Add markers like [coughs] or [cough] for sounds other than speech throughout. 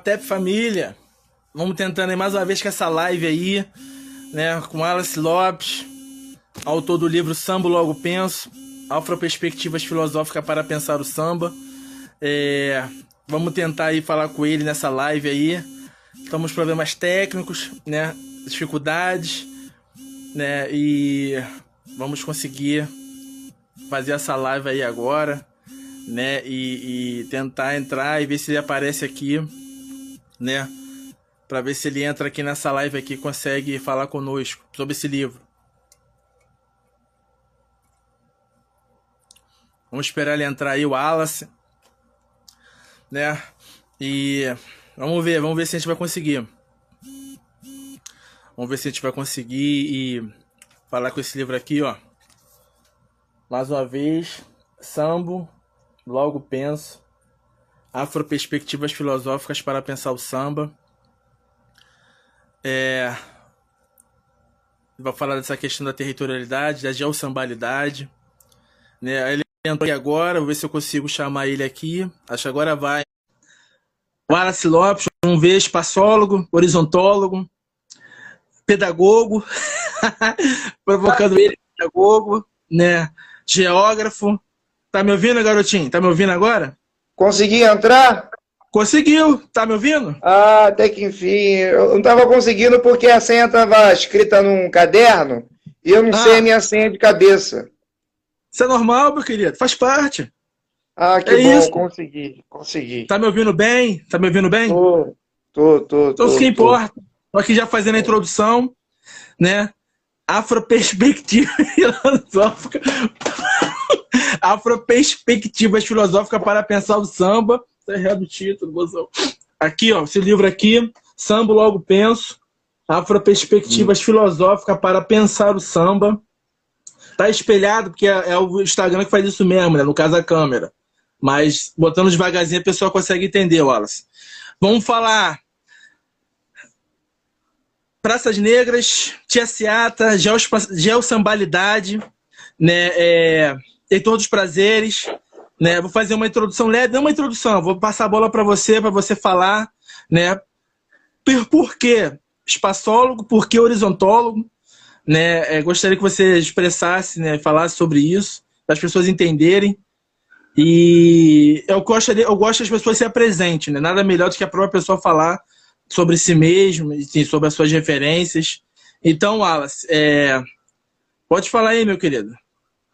Fatep Família. Vamos tentando aí mais uma vez com essa live aí, né? Com Alice Lopes, autor do livro Samba Logo Penso, Afroperspectivas Filosóficas para Pensar o Samba. É, vamos tentar aí falar com ele nessa live aí. Estamos problemas técnicos, né? Dificuldades, né? E vamos conseguir fazer essa live aí agora né? E, e, tentar entrar e ver se ele aparece aqui, né? Para ver se ele entra aqui nessa live aqui consegue falar conosco sobre esse livro. Vamos esperar ele entrar aí, o Wallace, né? E vamos ver, vamos ver se a gente vai conseguir. Vamos ver se a gente vai conseguir e falar com esse livro aqui, ó. Mais uma vez, Sambo Logo penso. Afroperspectivas filosóficas para pensar o samba. É... Vai falar dessa questão da territorialidade, da geossambalidade. Né? Ele entrou aqui agora, vou ver se eu consigo chamar ele aqui. Acho que agora vai. Wallace Lopes, vamos ver, espaçólogo, horizontólogo, pedagogo, [laughs] provocando ele, pedagogo, né? geógrafo, Tá me ouvindo, garotinho? Tá me ouvindo agora? Consegui entrar? Conseguiu. Tá me ouvindo? Ah, até que enfim. Eu não tava conseguindo porque a senha tava escrita num caderno e eu não ah. sei a minha senha de cabeça. Isso é normal, meu querido. Faz parte. Ah, que é bom. Isso. Consegui, consegui. Tá me ouvindo bem? Tá me ouvindo bem? Tô, tô, tô. Então, o que importa. Tô aqui já fazendo a introdução, né? Afroperspectiva [laughs] filosófica Afroperspectivas filosóficas para pensar o samba. Tá errado o título, bozão. Aqui, ó, esse livro aqui, Samba Logo Penso. Afroperspectivas hum. filosóficas para pensar o samba. Tá espelhado, porque é, é, o Instagram que faz isso mesmo, né? No caso, a câmera. Mas botando devagarzinho a pessoa consegue entender, Wallace. Vamos falar Praças Negras, Tia Seata, Geossambalidade, né? É, em todos os prazeres. Né? Vou fazer uma introdução leve, não uma introdução, vou passar a bola para você, para você falar, né? Por, por que espaçólogo, por que horizontólogo? Né? É, gostaria que você expressasse, né, falasse sobre isso, para as pessoas entenderem. E eu gosto, eu gosto das pessoas ser presentes, né? Nada melhor do que a própria pessoa falar sobre si mesmo, assim, sobre as suas referências. Então, Wallace, é... pode falar aí, meu querido.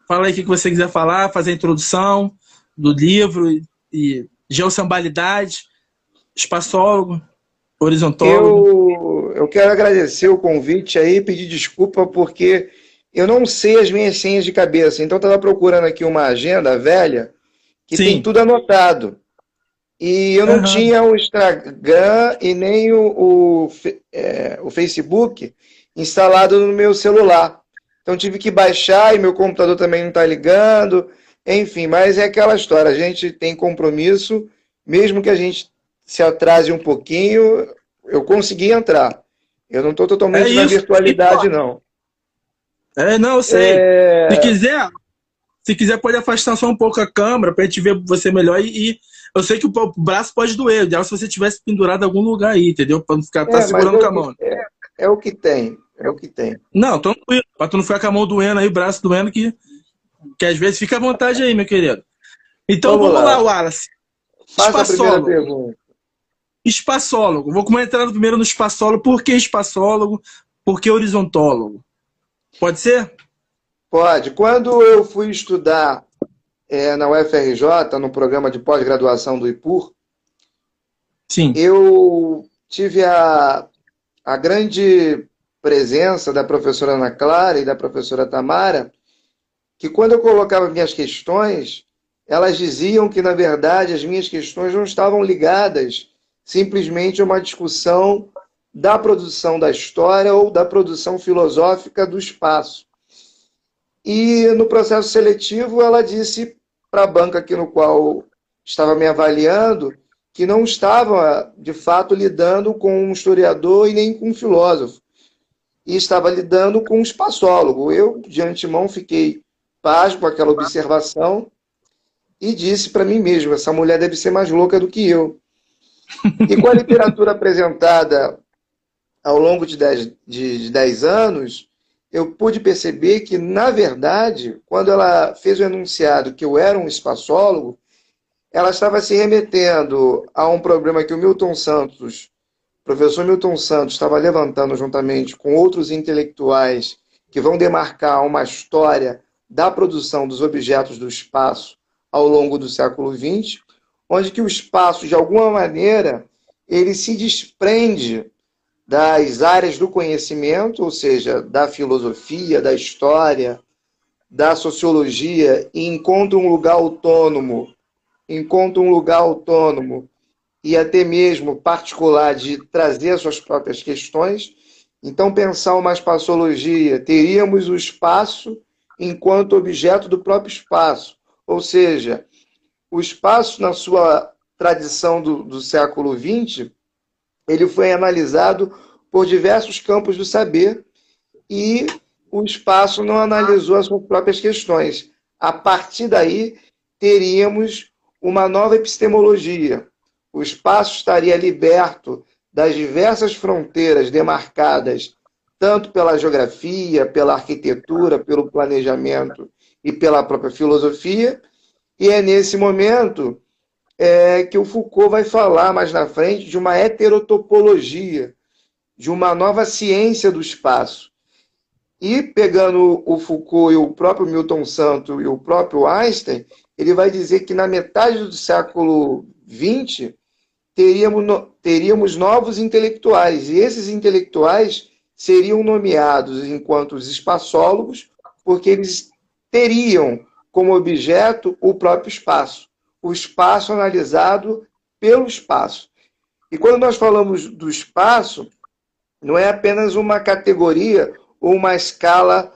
Fala aí o que você quiser falar, fazer a introdução do livro e, geossambalidade, espaçólogo, horizontólogo. Eu, eu quero agradecer o convite aí, pedir desculpa porque eu não sei as minhas senhas de cabeça. Então, estava procurando aqui uma agenda velha que Sim. tem tudo anotado. E eu não uhum. tinha o Instagram e nem o, o, é, o Facebook instalado no meu celular. Então tive que baixar e meu computador também não está ligando. Enfim, mas é aquela história. A gente tem compromisso, mesmo que a gente se atrase um pouquinho, eu consegui entrar. Eu não estou totalmente é na virtualidade, não. É, não, eu sei. É... Se quiser, se quiser, pode afastar só um pouco a câmera para a gente ver você melhor. E, e, eu sei que o braço pode doer. Ideal se você tivesse pendurado em algum lugar aí, entendeu? Para não ficar tá é, segurando com a mão. É, é o que tem. É o que tem. Não, tranquilo. Pra tu não ficar com a mão doendo aí, o braço doendo, que, que às vezes fica à vontade aí, meu querido. Então vamos, vamos lá. lá, Wallace. Espaçólogo. Espaçólogo. Vou começar primeiro no espaçólogo. Por que espaçólogo? Por que horizontólogo? Pode ser? Pode. Quando eu fui estudar é, na UFRJ, no programa de pós-graduação do IPUR, Sim. eu tive a, a grande presença da professora Ana Clara e da professora Tamara, que quando eu colocava minhas questões, elas diziam que, na verdade, as minhas questões não estavam ligadas simplesmente a uma discussão da produção da história ou da produção filosófica do espaço. E no processo seletivo, ela disse para a banca aqui no qual estava me avaliando que não estava, de fato, lidando com um historiador e nem com um filósofo, e estava lidando com um espaçólogo. Eu, de antemão, fiquei pasmo com aquela observação e disse para mim mesmo: essa mulher deve ser mais louca do que eu. E com a literatura apresentada ao longo de dez, de, de dez anos, eu pude perceber que, na verdade, quando ela fez o enunciado que eu era um espaçólogo, ela estava se remetendo a um problema que o Milton Santos, professor Milton Santos, estava levantando juntamente com outros intelectuais que vão demarcar uma história da produção dos objetos do espaço ao longo do século XX, onde que o espaço, de alguma maneira, ele se desprende das áreas do conhecimento, ou seja, da filosofia, da história, da sociologia, e encontra um lugar autônomo, encontra um lugar autônomo e até mesmo particular de trazer as suas próprias questões. Então, pensar uma espaçologia, teríamos o espaço enquanto objeto do próprio espaço. Ou seja, o espaço, na sua tradição do, do século XX, ele foi analisado por diversos campos do saber e o espaço não analisou as suas próprias questões. A partir daí, teríamos uma nova epistemologia. O espaço estaria liberto das diversas fronteiras demarcadas tanto pela geografia, pela arquitetura, pelo planejamento e pela própria filosofia. E é nesse momento é, que o Foucault vai falar mais na frente de uma heterotopologia, de uma nova ciência do espaço. E pegando o Foucault e o próprio Milton Santos e o próprio Einstein, ele vai dizer que na metade do século XX teríamos, teríamos novos intelectuais, e esses intelectuais seriam nomeados enquanto os espaçólogos, porque eles teriam como objeto o próprio espaço, o espaço analisado pelo espaço. E quando nós falamos do espaço, não é apenas uma categoria ou uma escala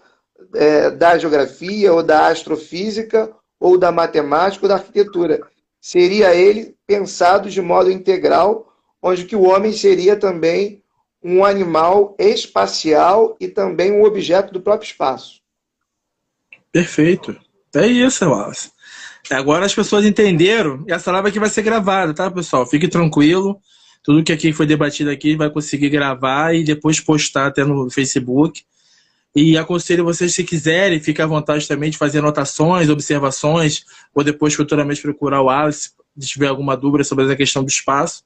é, da geografia ou da astrofísica ou da matemática ou da arquitetura. Seria ele pensado de modo integral, onde que o homem seria também um animal espacial e também um objeto do próprio espaço. Perfeito. É isso, Wallace. Agora as pessoas entenderam. E essa live aqui vai ser gravada, tá, pessoal? Fique tranquilo. Tudo que aqui foi debatido aqui vai conseguir gravar e depois postar até no Facebook. E aconselho vocês, se quiserem, fique à vontade também de fazer anotações, observações, ou depois futuramente procurar o Alice, se tiver alguma dúvida sobre essa questão do espaço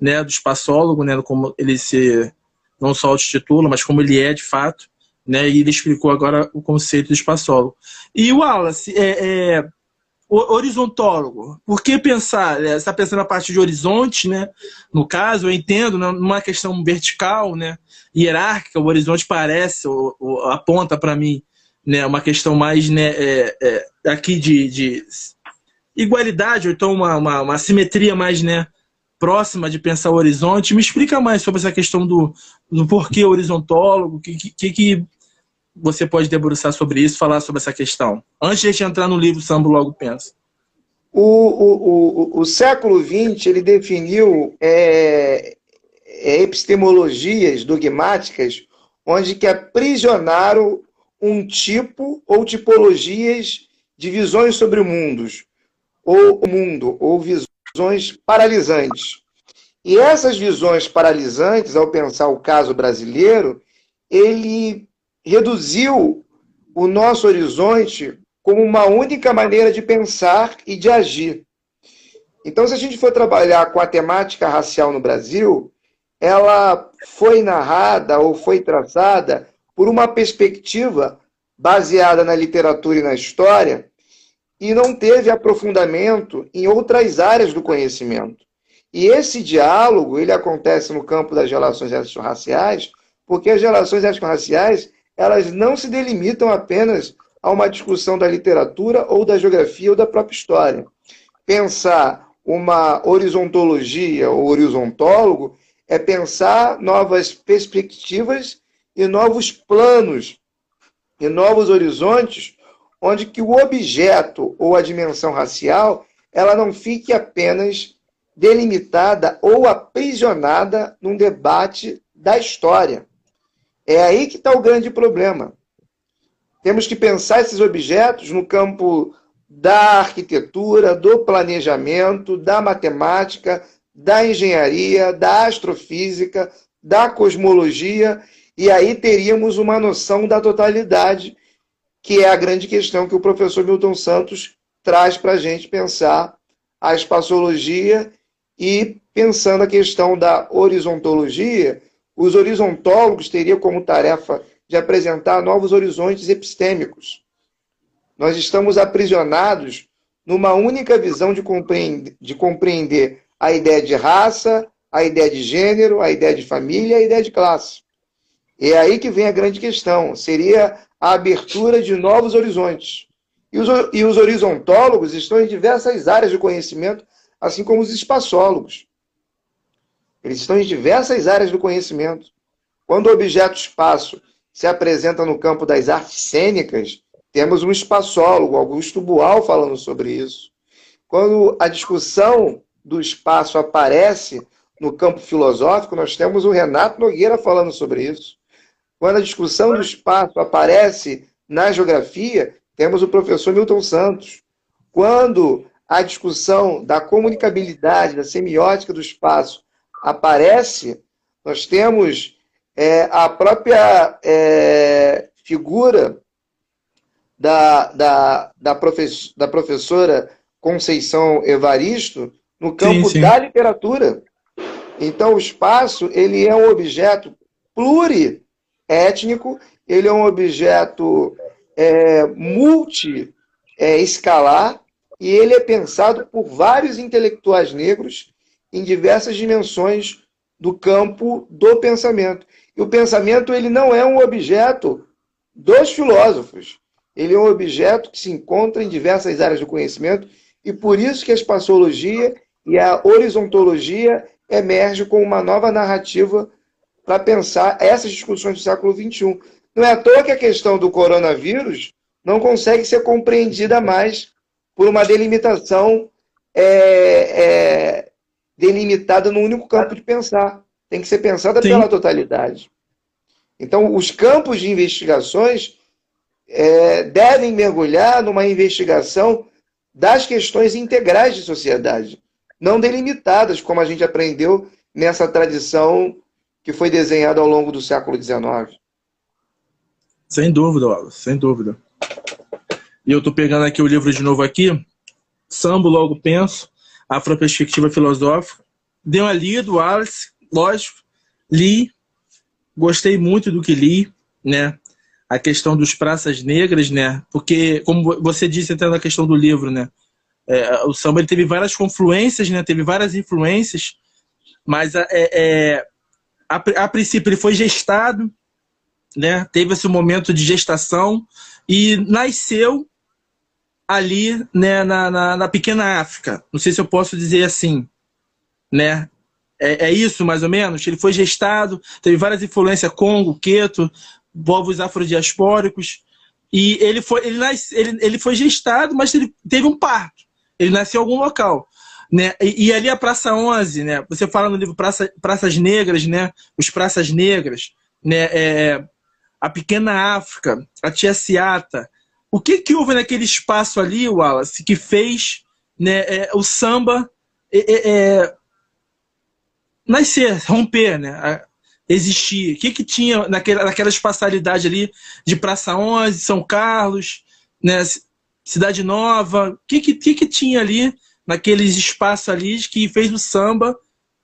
né, do espaçólogo, né, como ele se não só auto-titula, mas como ele é de fato, né, e ele explicou agora o conceito do espaçólogo. E o Wallace, é, é horizontólogo, por que pensar? Né, você está pensando na parte de horizonte, né? No caso, eu entendo, né, numa questão vertical, né, hierárquica, o horizonte parece, ou, ou aponta para mim, né, uma questão mais, né, é, é, aqui de, de igualdade, ou então uma, uma, uma simetria mais, né, próxima de pensar o horizonte. Me explica mais sobre essa questão do, do porquê horizontólogo, o que, que, que você pode debruçar sobre isso, falar sobre essa questão, antes de a gente entrar no livro Sambo Logo Pensa. O, o, o, o século XX ele definiu é, é, epistemologias dogmáticas onde que aprisionaram um tipo ou tipologias de visões sobre o mundo, ou o mundo, ou visões paralisantes. E essas visões paralisantes, ao pensar o caso brasileiro, ele reduziu o nosso horizonte como uma única maneira de pensar e de agir. Então, se a gente for trabalhar com a temática racial no Brasil, ela foi narrada ou foi traçada por uma perspectiva baseada na literatura e na história e não teve aprofundamento em outras áreas do conhecimento. E esse diálogo, ele acontece no campo das relações étnico-raciais, porque as relações étnico-raciais, elas não se delimitam apenas a uma discussão da literatura ou da geografia ou da própria história. Pensar uma horizontologia ou horizontólogo é pensar novas perspectivas e novos planos e novos horizontes onde que o objeto ou a dimensão racial ela não fique apenas delimitada ou aprisionada num debate da história. É aí que está o grande problema. Temos que pensar esses objetos no campo da arquitetura, do planejamento, da matemática, da engenharia, da astrofísica, da cosmologia, e aí teríamos uma noção da totalidade, que é a grande questão que o professor Milton Santos traz para a gente pensar a espaçologia e pensando a questão da horizontologia, os horizontólogos teriam como tarefa de apresentar novos horizontes epistêmicos. Nós estamos aprisionados numa única visão de compreender, de compreender a ideia de raça, a ideia de gênero, a ideia de família, a ideia de classe. E é aí que vem a grande questão: seria a abertura de novos horizontes. E os, e os horizontólogos estão em diversas áreas de conhecimento, assim como os espaçólogos. Eles estão em diversas áreas do conhecimento. Quando o objeto espaço se apresenta no campo das artes cênicas, temos um espaçólogo, Augusto Boal, falando sobre isso. Quando a discussão do espaço aparece no campo filosófico, nós temos o Renato Nogueira falando sobre isso. Quando a discussão do espaço aparece na geografia, temos o professor Milton Santos. Quando a discussão da comunicabilidade, da semiótica do espaço aparece, nós temos é, a própria é, figura da, da, da, professora, da professora Conceição Evaristo no campo sim, sim. da literatura. Então, o espaço ele é um objeto pluriétnico, ele é um objeto é, multi-escalar e ele é pensado por vários intelectuais negros em diversas dimensões do campo do pensamento. E o pensamento ele não é um objeto dos filósofos. Ele é um objeto que se encontra em diversas áreas do conhecimento e por isso que a espaciologia e a horizontologia emergem com uma nova narrativa para pensar essas discussões do século XXI. Não é à toa que a questão do coronavírus não consegue ser compreendida mais por uma delimitação é, é, delimitada num único campo de pensar. Tem que ser pensada Sim. pela totalidade. Então, os campos de investigações é, devem mergulhar numa investigação das questões integrais de sociedade, não delimitadas, como a gente aprendeu nessa tradição que foi desenhada ao longo do século XIX. Sem dúvida, Wallace, sem dúvida. E eu estou pegando aqui o livro de novo aqui, Sambo Logo Penso, Afroperspectiva Filosófica. Dei uma lida, Wallace, lógico, li, gostei muito do que li, né? A questão dos praças negras, né? Porque, como você disse até na questão do livro, né? É, o samba ele teve várias confluências, né? Teve várias influências, mas é, é, a, a princípio ele foi gestado, né? Teve esse momento de gestação e nasceu ali, né? Na, na, na pequena África. Não sei se eu posso dizer assim, né? É, é, isso, mais ou menos? Ele foi gestado, teve várias influências, Congo, Queto, povos afrodiaspóricos, e ele foi, ele, nasce, ele, ele foi gestado, mas ele teve um parto. Ele nasceu em algum local. Né? E, e, ali a Praça 11, né? Você fala no livro Praça, Praças Negras, né? Os Praças Negras, né? É, a Pequena África, a Tia Ciata. O que que houve naquele espaço ali, Wallace, que fez né, é, o samba é, é, nascer, romper, né? Existir. O que, que tinha naquela, naquela espacialidade ali de Praça 11, São Carlos, né? Cidade Nova? O que, que, que, que tinha ali naqueles espaços ali que fez o samba?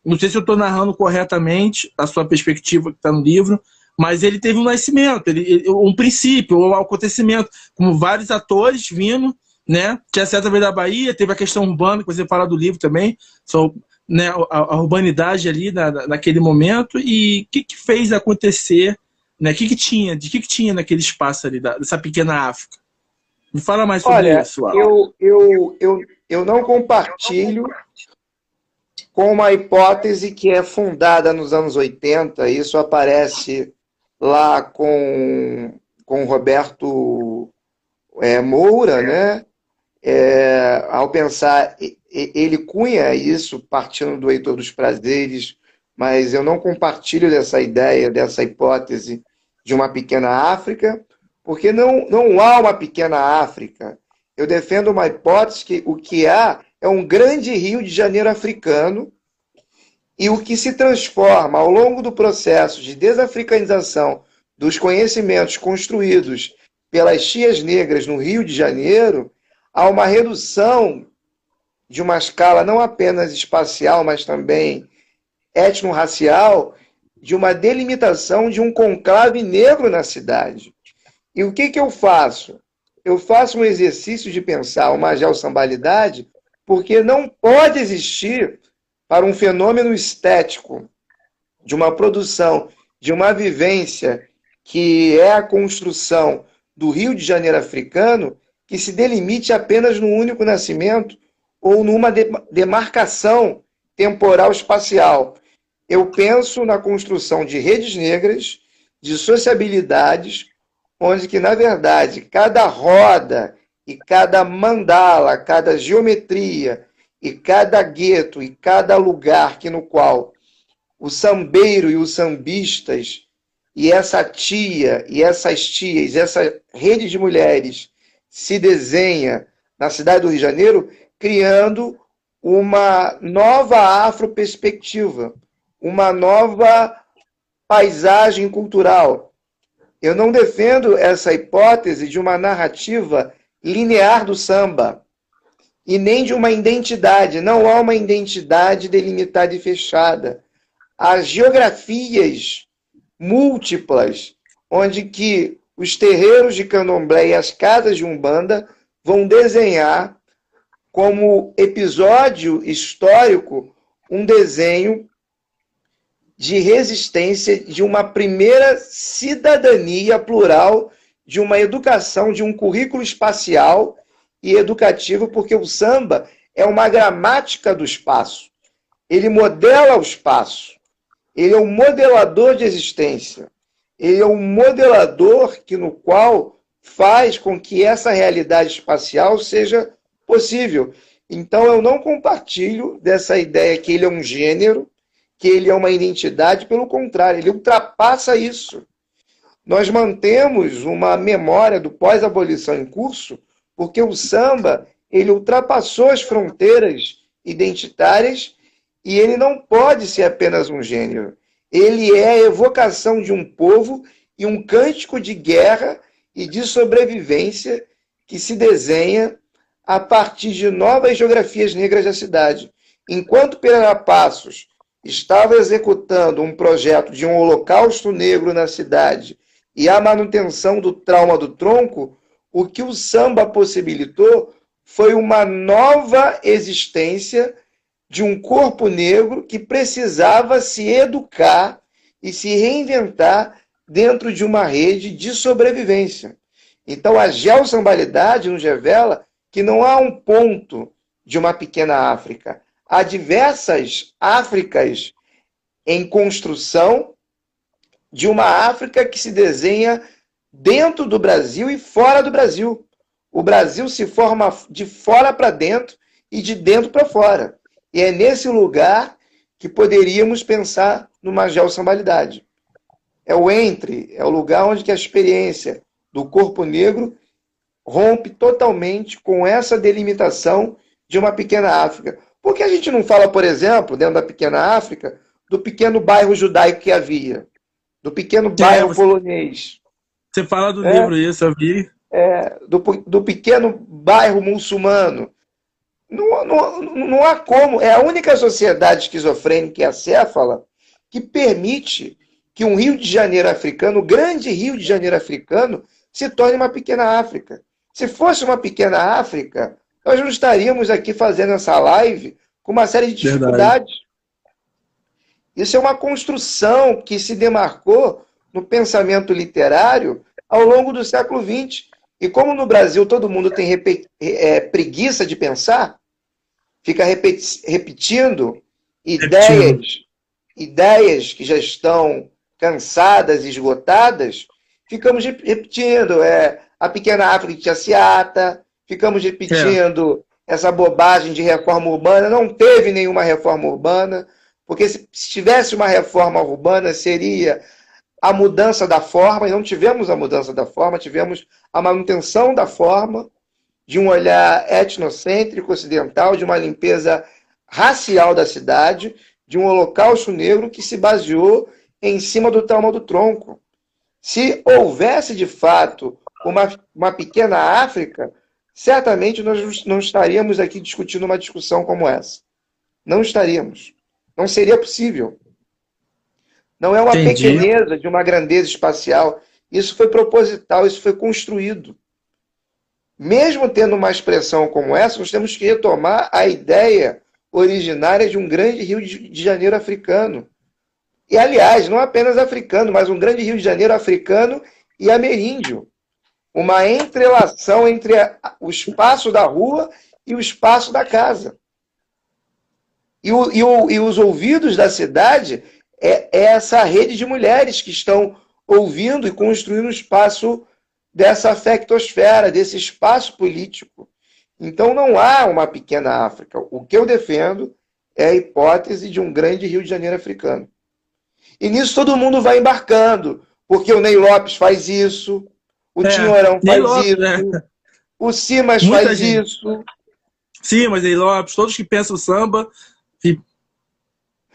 Não sei se eu estou narrando corretamente a sua perspectiva que está no livro, mas ele teve um nascimento, ele, um princípio, um acontecimento, como vários atores vindo, né? Tinha certa vez da Bahia, teve a questão urbana, que você fala do livro também, são né, a, a urbanidade ali na, naquele momento e o que, que fez acontecer, né? O que, que tinha, de que, que tinha naquele espaço ali, da, dessa pequena África? Me fala mais sobre Olha, isso. Eu, eu, eu, eu não compartilho com uma hipótese que é fundada nos anos 80, isso aparece lá com, com Roberto é, Moura, né? É, ao pensar ele cunha isso partindo do Heitor dos Prazeres, mas eu não compartilho dessa ideia, dessa hipótese de uma pequena África, porque não, não há uma pequena África. Eu defendo uma hipótese que o que há é um grande Rio de Janeiro africano E o que se transforma ao longo do processo de desafricanização dos conhecimentos construídos pelas tias negras no Rio de Janeiro, há uma redução de uma escala não apenas espacial, mas também etno-racial, de uma delimitação de um conclave negro na cidade. E o que, que eu faço? Eu faço um exercício de pensar uma geossambalidade, porque não pode existir para um fenômeno estético de uma produção, de uma vivência que é a construção do Rio de Janeiro africano, que se delimite apenas no único nascimento ou numa demarcação temporal espacial. Eu penso na construção de redes negras, de sociabilidades, onde que, na verdade, cada roda e cada mandala, cada geometria e cada gueto e cada lugar que no qual o sambeiro e os sambistas e essa tia e essas tias, essa rede de mulheres se desenha na cidade do Rio de Janeiro, criando uma nova afroperspectiva, uma nova paisagem cultural, eu não defendo essa hipótese de uma narrativa linear do samba e nem de uma identidade. Não há uma identidade delimitada e fechada. Há geografias múltiplas onde que os terreiros de candomblé e as casas de umbanda vão desenhar como episódio histórico um desenho de resistência de uma primeira cidadania plural, de uma educação, de um currículo espacial e educativo, porque o samba é uma gramática do espaço. Ele modela o espaço. Ele é um modelador de existência. Ele é um modelador que no qual faz com que essa realidade espacial seja possível. Então eu não compartilho dessa ideia que ele é um gênero, que ele é uma identidade, pelo contrário, ele ultrapassa isso. Nós mantemos uma memória do pós-abolição em curso, porque o samba ele ultrapassou as fronteiras identitárias e ele não pode ser apenas um gênero. Ele é a evocação de um povo e um cântico de guerra e de sobrevivência que se desenha a partir de novas geografias negras da cidade. Enquanto Pereira Passos estava executando um projeto de um holocausto negro na cidade e a manutenção do trauma do tronco, o que o samba possibilitou foi uma nova existência de um corpo negro que precisava se educar e se reinventar dentro de uma rede de sobrevivência. Então, a geossambalidade nos revela que não há um ponto de uma pequena África, há diversas Áfricas em construção de uma África que se desenha dentro do Brasil e fora do Brasil. O Brasil se forma de fora para dentro e de dentro para fora. E é nesse lugar que poderíamos pensar numa geossambalidade. É o entre, é o lugar onde que a experiência do corpo negro rompe totalmente com essa delimitação de uma pequena África. Por que a gente não fala, por exemplo, dentro da pequena África, do pequeno bairro judaico que havia, do pequeno bairro você, polonês? Você fala do é, livro isso, eu vi. É, do, do pequeno bairro muçulmano. Não, não, não há como. É a única sociedade esquizofrênica e acéfala que permite que um Rio de Janeiro africano, o grande Rio de Janeiro africano, se torne uma pequena África. Se fosse uma pequena África, nós não estaríamos aqui fazendo essa live com uma série de dificuldades. Verdade. Isso é uma construção que se demarcou no pensamento literário ao longo do século XX. E como no Brasil todo mundo tem é, preguiça de pensar, fica repetindo ideias, ideias que já estão cansadas, esgotadas, ficamos repetindo. É, a pequena África de Aciata, ficamos repetindo é. essa bobagem de reforma urbana. Não teve nenhuma reforma urbana, porque se, se tivesse uma reforma urbana, seria a mudança da forma, e não tivemos a mudança da forma, tivemos a manutenção da forma, de um olhar etnocêntrico ocidental, de uma limpeza racial da cidade, de um holocausto negro que se baseou em cima do trauma do tronco. Se houvesse de fato uma, uma pequena África, certamente nós não estaríamos aqui discutindo uma discussão como essa. Não estaríamos. Não seria possível. Não é uma Entendi. pequeneza de uma grandeza espacial. Isso foi proposital, isso foi construído. Mesmo tendo uma expressão como essa, nós temos que retomar a ideia originária de um grande Rio de Janeiro africano. E, aliás, não apenas africano, mas um grande Rio de Janeiro africano e ameríndio. Uma entrelação entre o espaço da rua e o espaço da casa. E, o, e, o, e os ouvidos da cidade é, é essa rede de mulheres que estão ouvindo e construindo o espaço dessa afectosfera, desse espaço político. Então não há uma pequena África. O que eu defendo é a hipótese de um grande Rio de Janeiro africano. E nisso todo mundo vai embarcando, porque o Ney Lopes faz isso, o é, Tinhorão faz Lopes, isso, né? o Simas Muita faz gente. isso. Simas, Ney Lopes, todos que pensam samba.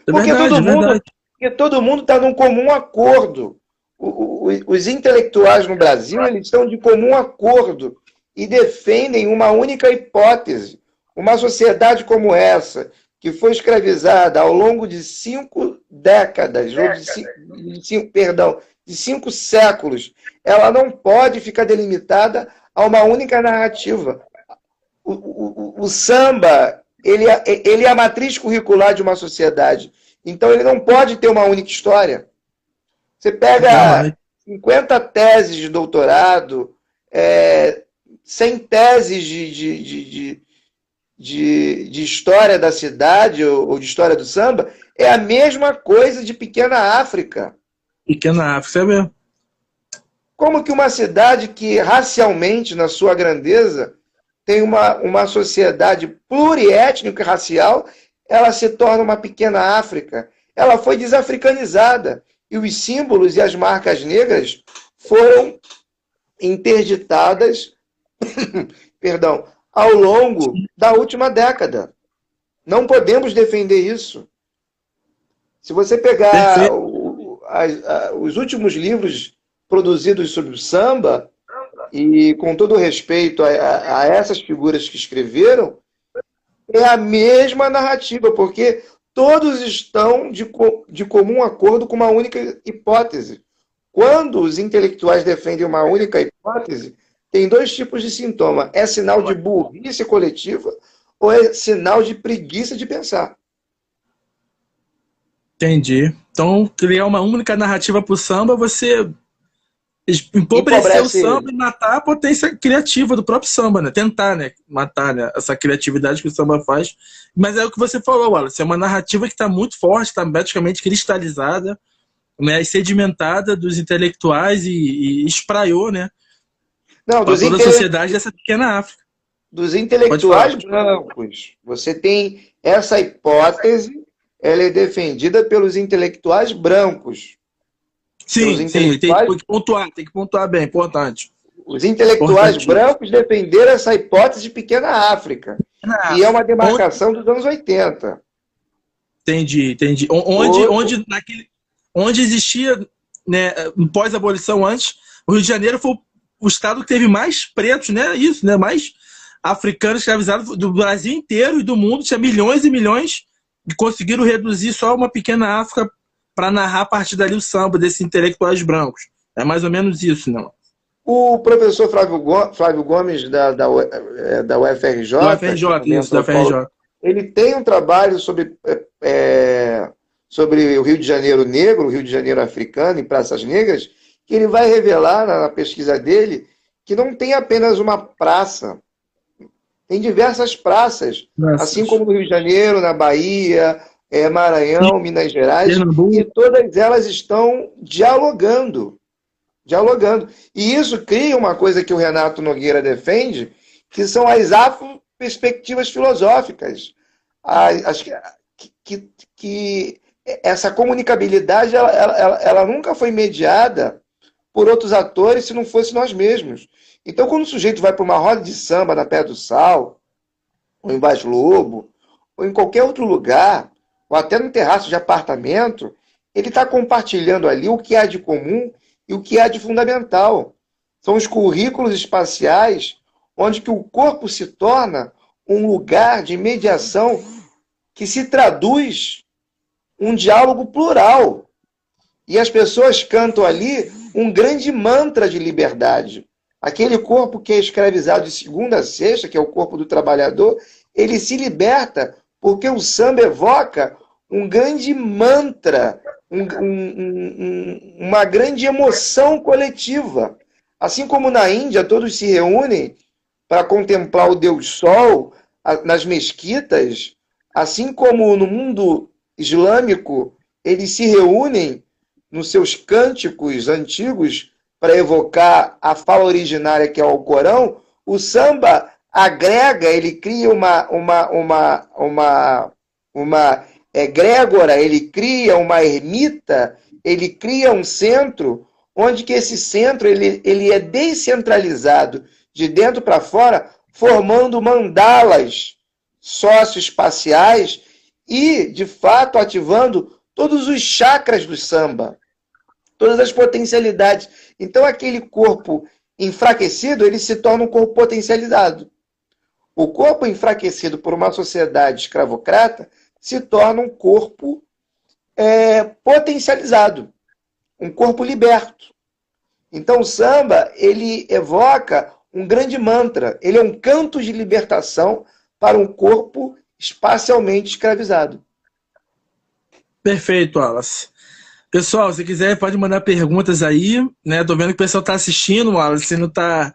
É porque, verdade, todo mundo, porque todo mundo está num comum acordo. Os intelectuais no Brasil eles estão de comum acordo e defendem uma única hipótese. Uma sociedade como essa, que foi escravizada ao longo de cinco décadas, ou de cinco, de cinco, perdão, de cinco séculos, ela não pode ficar delimitada a uma única narrativa. O, o, o samba ele é, ele é a matriz curricular de uma sociedade. Então ele não pode ter uma única história. Você pega 50 teses de doutorado, é, 100 teses de, de, de, de, história da cidade ou, ou de história do samba, é a mesma coisa de Pequena África. Pequena África, é mesmo. Como que uma cidade que racialmente, na sua grandeza, tem uma, uma sociedade pluriétnica e racial, ela se torna uma pequena África. Ela foi desafricanizada. E os símbolos e as marcas negras foram interditadas [coughs] perdão, ao longo da última década. Não podemos defender isso. Se você pegar o, a, a, os últimos livros produzidos sobre o samba, e com todo respeito a, a, essas figuras que escreveram, é a mesma narrativa, porque todos estão de, de comum acordo com uma única hipótese. Quando os intelectuais defendem uma única hipótese, tem dois tipos de sintoma. É sinal de burrice coletiva ou é sinal de preguiça de pensar. Entendi. Então, criar uma única narrativa para o samba, você empobrecer o samba e matar a potência criativa do próprio samba, né? Tentar, né? Matar né? essa criatividade que o samba faz. Mas é o que você falou, Wallace. É uma narrativa que está muito forte, está praticamente cristalizada, né? E sedimentada dos intelectuais e, e espraiou, né? Não, dos toda intele... a sociedade dessa pequena África. Dos intelectuais brancos. Você tem essa hipótese, ela é defendida pelos intelectuais brancos. Sim, sim, tem que pontuar, tem que pontuar bem, importante. Os intelectuais brancos defenderam essa hipótese de pequena África, ah, que é uma demarcação onde... dos anos 80. Entendi, entendi. Onde, onde, naquele, onde existia, né, pós-abolição antes, o Rio de Janeiro foi o estado que teve mais pretos, né? Isso, né? Mais africanos escravizados do Brasil inteiro e do mundo. Tinha milhões e milhões e conseguiram reduzir só uma pequena África para narrar a partir dali o samba desses intelectuais brancos. É mais ou menos isso, não? O professor Flávio, Gomes, da, da, é, da UFRJ, UFRJ isso, da UFRJ. ele tem um trabalho sobre, é, é, sobre o Rio de Janeiro negro, o Rio de Janeiro africano, em praças negras, que ele vai revelar na pesquisa dele que não tem apenas uma praça, tem diversas praças, Nossa. assim como no Rio de Janeiro, na Bahia, é, Maranhão, Minas Gerais, e todas elas estão dialogando. Dialogando. E isso cria uma coisa que o Renato Nogueira defende, que são as perspectivas filosóficas. As, que, que, que, essa comunicabilidade ela, ela, ela nunca foi mediada por outros atores se não fosse nós mesmos. Então, quando o sujeito vai para uma roda de samba na Pé do Sal, ou em Vaz Lobo, ou em qualquer outro lugar, ou até no terraço de apartamento, ele está compartilhando ali o que há de comum e o que há de fundamental. São os currículos espaciais onde que o corpo se torna um lugar de mediação que se traduz um diálogo plural. E as pessoas cantam ali um grande mantra de liberdade. Aquele corpo que é escravizado de segunda a sexta, que é o corpo do trabalhador, ele se liberta porque o samba evoca um grande mantra, um, um, um, uma grande emoção coletiva. Assim como na Índia todos se reúnem para contemplar o Deus Sol nas mesquitas, assim como no mundo islâmico eles se reúnem nos seus cânticos antigos para evocar a fala originária que é o Corão, o samba agrega, ele cria uma uma uma uma uma egrégora, ele cria uma ermita, ele cria um centro onde que esse centro ele, ele é descentralizado de dentro para fora, formando mandalas socioespaciais e, de fato, ativando todos os chakras do samba, todas as potencialidades. Então, aquele corpo enfraquecido, ele se torna um corpo potencializado. O corpo enfraquecido por uma sociedade escravocrata se torna um corpo é, potencializado, um corpo liberto. Então, o samba, ele evoca um grande mantra. Ele é um canto de libertação para um corpo espacialmente escravizado. Perfeito, Wallace. Pessoal, se quiser, pode mandar perguntas aí, né? Tô vendo que o pessoal está assistindo, Wallace, se não está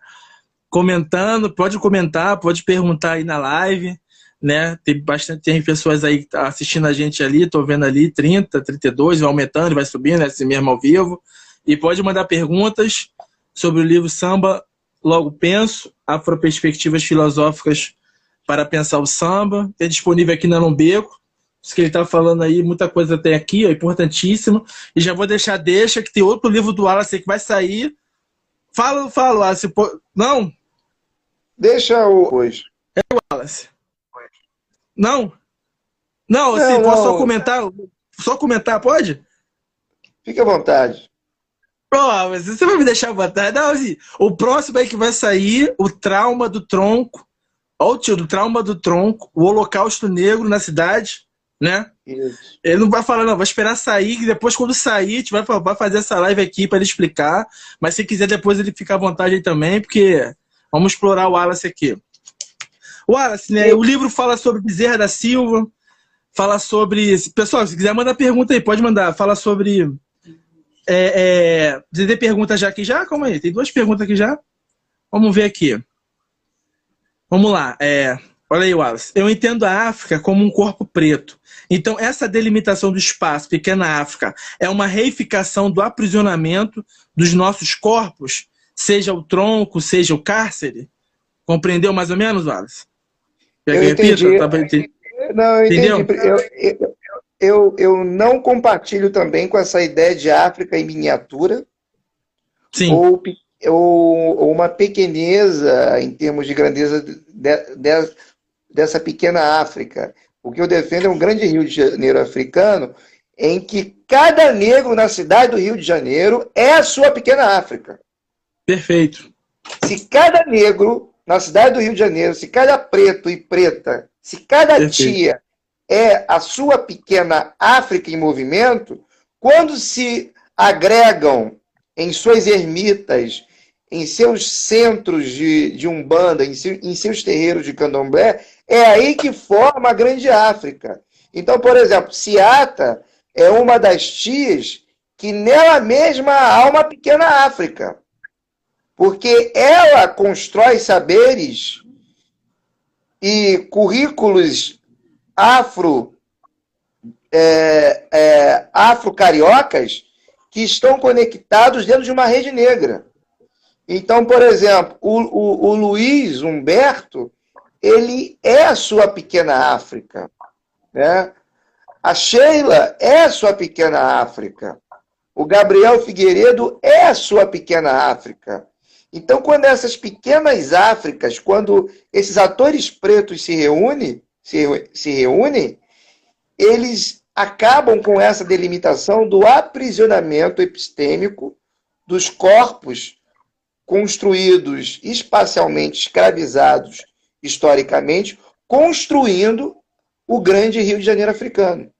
comentando, pode comentar, pode perguntar aí na live, né? Tem bastante tem pessoas aí assistindo a gente ali, tô vendo ali 30, 32, vai aumentando, vai subindo, né? assim mesmo ao vivo. E pode mandar perguntas sobre o livro Samba Logo Penso, Afroperspectivas Filosóficas para Pensar o Samba. É disponível aqui na Lombeco. Isso que ele está falando aí, muita coisa tem aqui, é importantíssimo. E já vou deixar, deixa, que tem outro livro do Wallace que vai sair. Fala, fala, Wallace. Não? Deixa o hoje. É o Wallace. Não? Não, assim, não, posso não. só comentar? Só comentar, pode? Fique à vontade. Pô, mas você vai me deixar botar? Não, assim, o próximo aí que vai sair, o trauma do tronco. Olha o tio, do trauma do tronco, o holocausto negro na cidade, né? Isso. Ele não vai falar, não, vai esperar sair, e depois, quando sair, a gente vai, vai fazer essa live aqui para ele explicar. Mas se quiser, depois ele fica à vontade aí também, porque vamos explorar o Wallace aqui. O Wallace, né? O livro fala sobre Bezerra da Silva, fala sobre. Pessoal, se quiser mandar pergunta aí, pode mandar. Fala sobre é, é, você tem pergunta já aqui já? Calma aí, tem duas perguntas aqui já. Vamos ver aqui. Vamos lá. É, olha aí, Wallace. Eu entendo a África como um corpo preto. Então, essa delimitação do espaço, pequena África, é uma reificação do aprisionamento dos nossos corpos, seja o tronco, seja o cárcere? Compreendeu mais ou menos, Wallace? Eu entendi. Não, eu entendi. Eu, eu, eu, eu não compartilho também com essa ideia de África em miniatura. Sim. Ou, ou, ou uma pequeneza em termos de grandeza de, de, dessa pequena África. O que eu defendo é um grande Rio de Janeiro africano, em que cada negro na cidade do Rio de Janeiro é a sua pequena África. Perfeito. Se cada negro na cidade do Rio de Janeiro, se cada preto e preta, se cada Perfeito. tia é a sua pequena África em movimento, quando se agregam em suas ermitas, em seus centros de, de Umbanda, em, seu, em seus terreiros de candomblé, é aí que forma a grande África. Então, por exemplo, Seata é uma das tias que nela mesma há uma pequena África. Porque ela constrói saberes e currículos afro é, é, afro-cariocas que estão conectados dentro de uma rede negra. Então, por exemplo, o, o, o Luiz Humberto, ele é a sua pequena África. Né? A Sheila é a sua pequena África. O Gabriel Figueiredo é a sua pequena África. Então, quando essas pequenas Áfricas, quando esses atores pretos se reúnem, se, se reúnem, eles acabam com essa delimitação do aprisionamento epistêmico dos corpos construídos espacialmente, escravizados historicamente, construindo o grande Rio de Janeiro africano.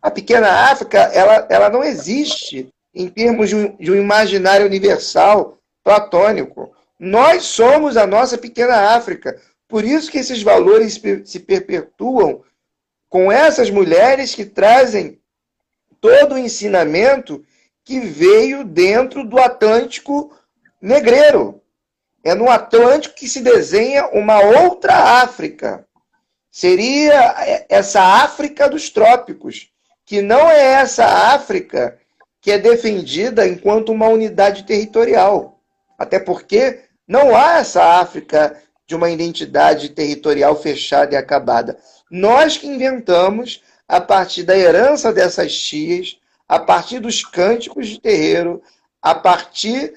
A pequena África, ela, ela não existe em termos de um, de um imaginário universal platônico. Nós somos a nossa pequena África. Por isso que esses valores se perpetuam com essas mulheres que trazem todo o ensinamento que veio dentro do Atlântico negreiro. É no Atlântico que se desenha uma outra África. Seria essa África dos trópicos, que não é essa África que é defendida enquanto uma unidade territorial. Até porque não há essa África de uma identidade territorial fechada e acabada. Nós que inventamos, a partir da herança dessas tias, a partir dos cânticos de terreiro, a partir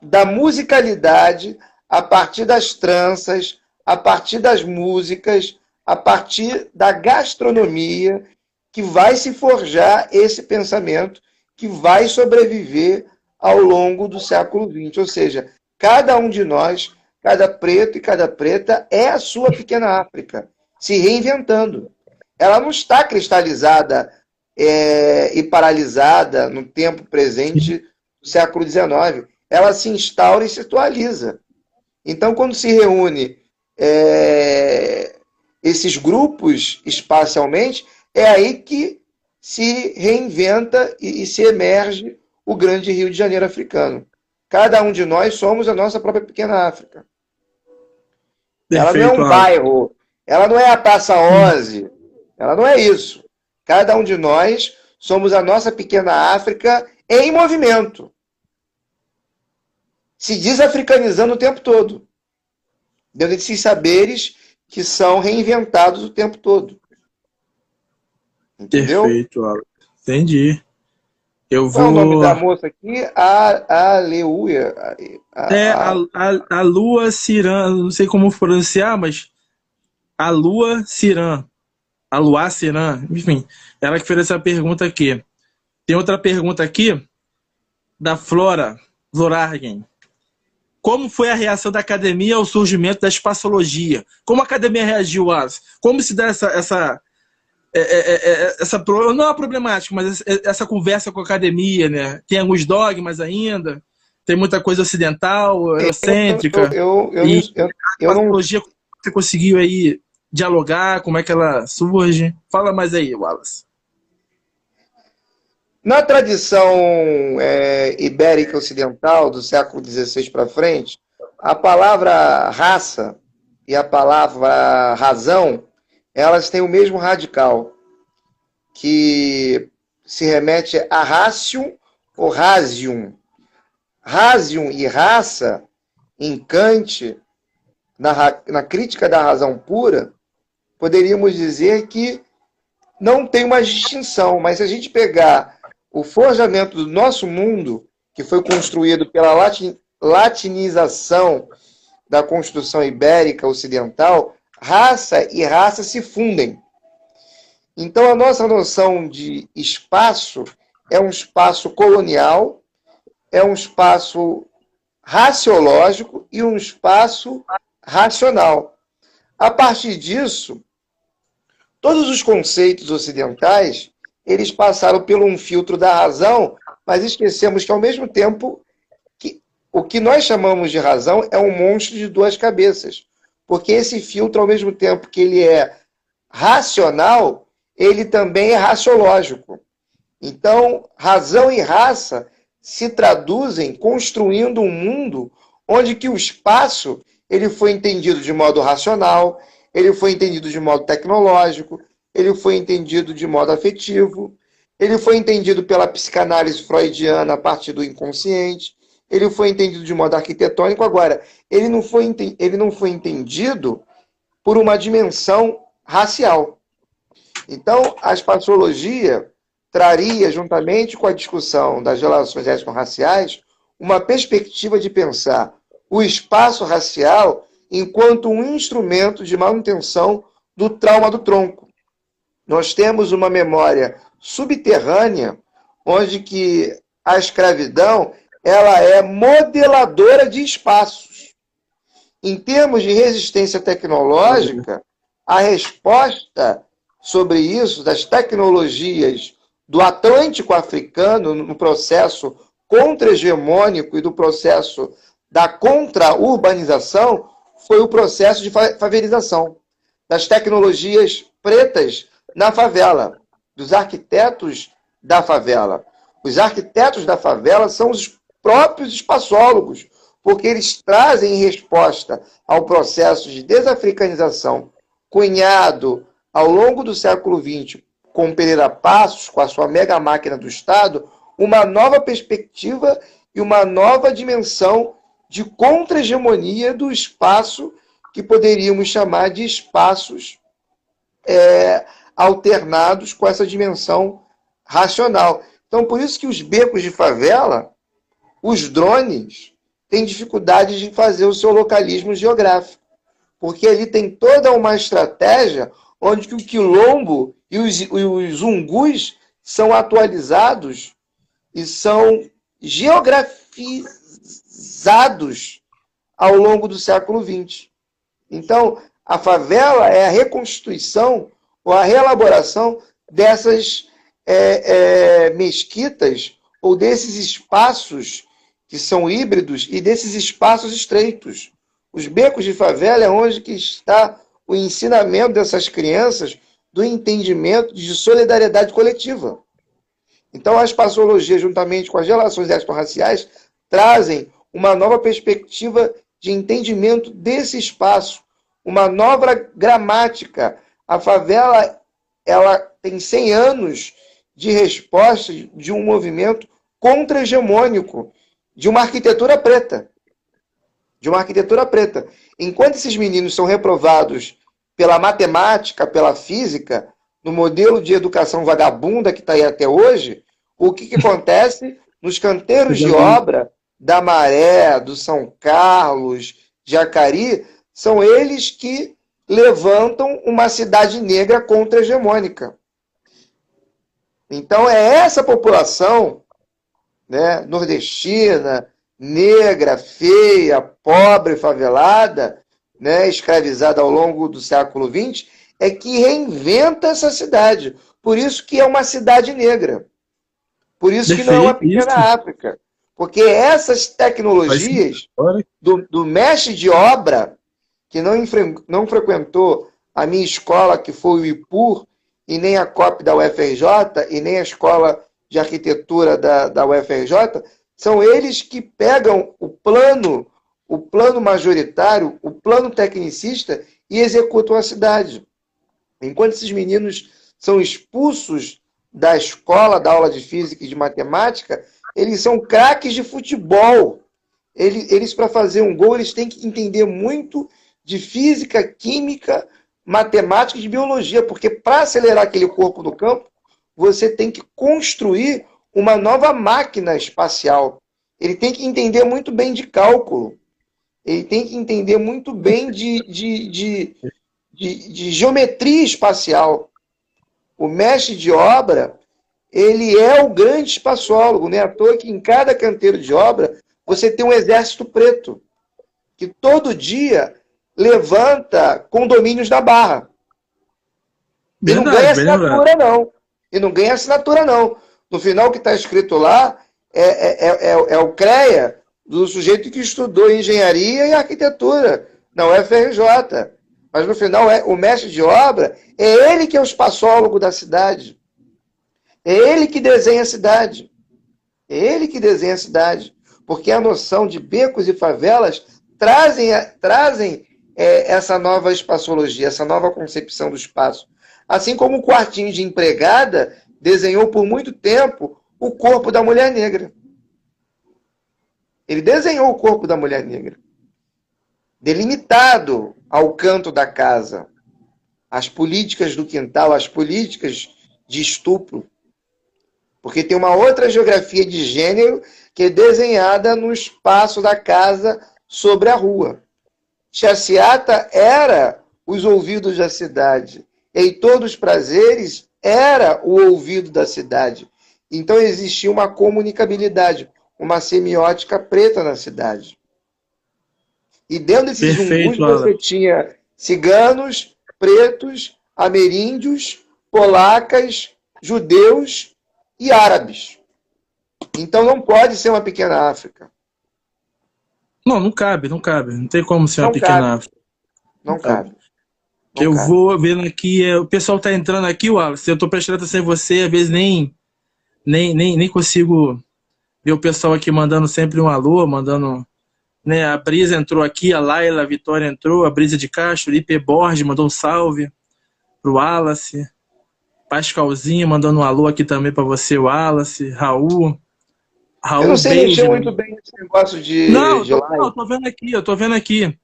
da musicalidade, a partir das tranças, a partir das músicas, a partir da gastronomia, que vai se forjar esse pensamento que vai sobreviver ao longo do século XX. Ou seja, cada um de nós, cada preto e cada preta é a sua pequena África, se reinventando. Ela não está cristalizada é, e paralisada no tempo presente do século XIX. Ela se instaura e se atualiza. Então, quando se reúne é, esses grupos espacialmente, é aí que se reinventa e, e se emerge o grande Rio de Janeiro africano. Cada um de nós somos a nossa própria pequena África. Perfeito, ela não é um bairro, ela não é a Praça 11, ela não é isso. Cada um de nós somos a nossa pequena África em movimento. Se desafricanizando o tempo todo. Dentro desses saberes que são reinventados o tempo todo. Entendeu? Perfeito, Alex. Entendi. Eu vou... Qual é o nome da moça aqui? A, a Leuia. A, é, a, a, a Lua Ciran, não sei como pronunciar, mas a Lua Ciran. A Lua Ciran, enfim. Ela que fez essa pergunta aqui. Tem outra pergunta aqui da Flora Florargen. Como foi a reação da academia ao surgimento da espaçologia? Como a academia reagiu, Alex? Como se dá essa, essa, é, é, é, essa não é uma problemática, mas essa conversa com a academia, né? Tem alguns dogmas ainda, tem muita coisa ocidental, eurocêntrica. Eu, eu, eu, e eu, eu, a psicologia, não... você conseguiu aí dialogar, como é que ela surge? Fala mais aí, Wallace. Na tradição é, ibérica ocidental, do século XVI para frente, a palavra raça e a palavra razão elas têm o mesmo radical, que se remete a ratio ou rasium. Rasium e raça, em Kant, na, na crítica da razão pura, poderíamos dizer que não tem uma distinção, mas se a gente pegar o forjamento do nosso mundo, que foi construído pela latin, latinização da construção ibérica ocidental, raça e raça se fundem. Então, a nossa noção de espaço é um espaço colonial, é um espaço raciológico e um espaço racional. A partir disso, todos os conceitos ocidentais, eles passaram por um filtro da razão, mas esquecemos que, ao mesmo tempo, que o que nós chamamos de razão é um monstro de duas cabeças. Porque esse filtro, ao mesmo tempo que ele é racional, ele também é raciológico. Então, razão e raça se traduzem construindo um mundo onde que o espaço ele foi entendido de modo racional, ele foi entendido de modo tecnológico, ele foi entendido de modo afetivo, ele foi entendido pela psicanálise freudiana a partir do inconsciente, ele foi entendido de modo arquitetônico. Agora, ele não foi, ele não foi entendido por uma dimensão racial. Então, a espaciologia traria, juntamente com a discussão das relações étnico-raciais, uma perspectiva de pensar o espaço racial enquanto um instrumento de manutenção do trauma do tronco. nós temos uma memória subterrânea, onde que a escravidão ela é modeladora de espaços. Em termos de resistência tecnológica, a resposta sobre isso, das tecnologias do Atlântico africano, no processo contra-hegemônico e do processo da contra-urbanização, foi o processo de favelização, das tecnologias pretas na favela, dos arquitetos da favela. Os arquitetos da favela são os próprios espaçólogos, porque eles trazem em resposta ao processo de desafricanização cunhado ao longo do século XX com Pereira Passos, com a sua mega máquina do Estado, uma nova perspectiva e uma nova dimensão de contra-hegemonia do espaço que poderíamos chamar de espaços é, alternados com essa dimensão racional. Então, por isso que os becos de favela, os drones, têm dificuldade de fazer o seu localismo geográfico. Porque ali tem toda uma estratégia onde o quilombo e os, e os ungus são atualizados e são geografizados ao longo do século XX. Então, a favela é a reconstituição ou a reelaboração dessas é, é, mesquitas ou desses espaços que são híbridos e desses espaços estreitos. Os becos de favela é onde que está o ensinamento dessas crianças do entendimento de solidariedade coletiva. Então, as passologias, juntamente com as relações extra-raciais, trazem uma nova perspectiva de entendimento desse espaço, uma nova gramática. A favela ela tem 100 anos de resposta de um movimento contra-hegemônico, de uma arquitetura preta de uma arquitetura preta. Enquanto esses meninos são reprovados pela matemática, pela física, no modelo de educação vagabunda que está aí até hoje, o que, que acontece [laughs] nos canteiros de obra da Maré, do São Carlos, Jacari, são eles que levantam uma cidade negra contra-hegemônica. Então é essa população né, nordestina, negra, feia, pobre, favelada, né, escravizada ao longo do século XX, é que reinventa essa cidade. Por isso que é uma cidade negra. Por isso que não é uma pequena isso. África. Porque essas tecnologias do, do mestre de obra, que não, não frequentou a minha escola, que foi o IPUR, e nem a COP da UFRJ, e nem a escola de arquitetura da, da UFRJ, são eles que pegam o plano, o plano majoritário, o plano tecnicista e executam a cidade. Enquanto esses meninos são expulsos da escola, da aula de física e de matemática, eles são craques de futebol. Eles, eles para fazer um gol, eles têm que entender muito de física, química, matemática e de biologia, porque para acelerar aquele corpo no campo, você tem que construir uma nova máquina espacial. Ele tem que entender muito bem de cálculo. Ele tem que entender muito bem de, de, de, de, de geometria espacial. O mestre de obra, ele é o grande espaçólogo. Não é à toa que em cada canteiro de obra você tem um exército preto, que todo dia levanta condomínios da barra. E não ganha assinatura, não. E não ganha assinatura, não. No final, o que está escrito lá é, é, é, é, é o CREA, do sujeito que estudou engenharia e arquitetura na UFRJ. Mas no final, é, o mestre de obra é ele que é o espaçólogo da cidade. É ele que desenha a cidade. É ele que desenha a cidade. Porque a noção de becos e favelas trazem, trazem é, essa nova espaçologia, essa nova concepção do espaço. Assim como o quartinho de empregada desenhou por muito tempo o corpo da mulher negra. Ele desenhou o corpo da mulher negra, delimitado ao canto da casa, as políticas do quintal, as políticas de estupro. Porque tem uma outra geografia de gênero que é desenhada no espaço da casa sobre a rua. Chaciata era os ouvidos da cidade. Heitor dos Prazeres era o ouvido da cidade. Então existia uma comunicabilidade, uma semiótica preta na cidade. E dentro desses Perfeito, você tinha ciganos, pretos, ameríndios, polacas, judeus e árabes. Então não pode ser uma pequena África. Não, não cabe, não cabe. Não tem como ser não uma pequena cabe. África. Não, não cabe. cabe. Eu cabe. vou vendo aqui, é, o pessoal está entrando aqui, Wallace, eu estou prestando atenção em você, às vezes nem, nem, nem, nem consigo ver o pessoal aqui mandando sempre um alô, mandando né? A Brisa entrou aqui, a Laila, a Vitória entrou, a Brisa de Castro, o IP Borges mandou um salve pro Wallace. Pascalzinho mandando um alô aqui também para você, Wallace, Raul. Raul eu não sei mexer muito bem nesse negócio de. Não, de eu tô, não, tô vendo aqui, eu tô vendo aqui.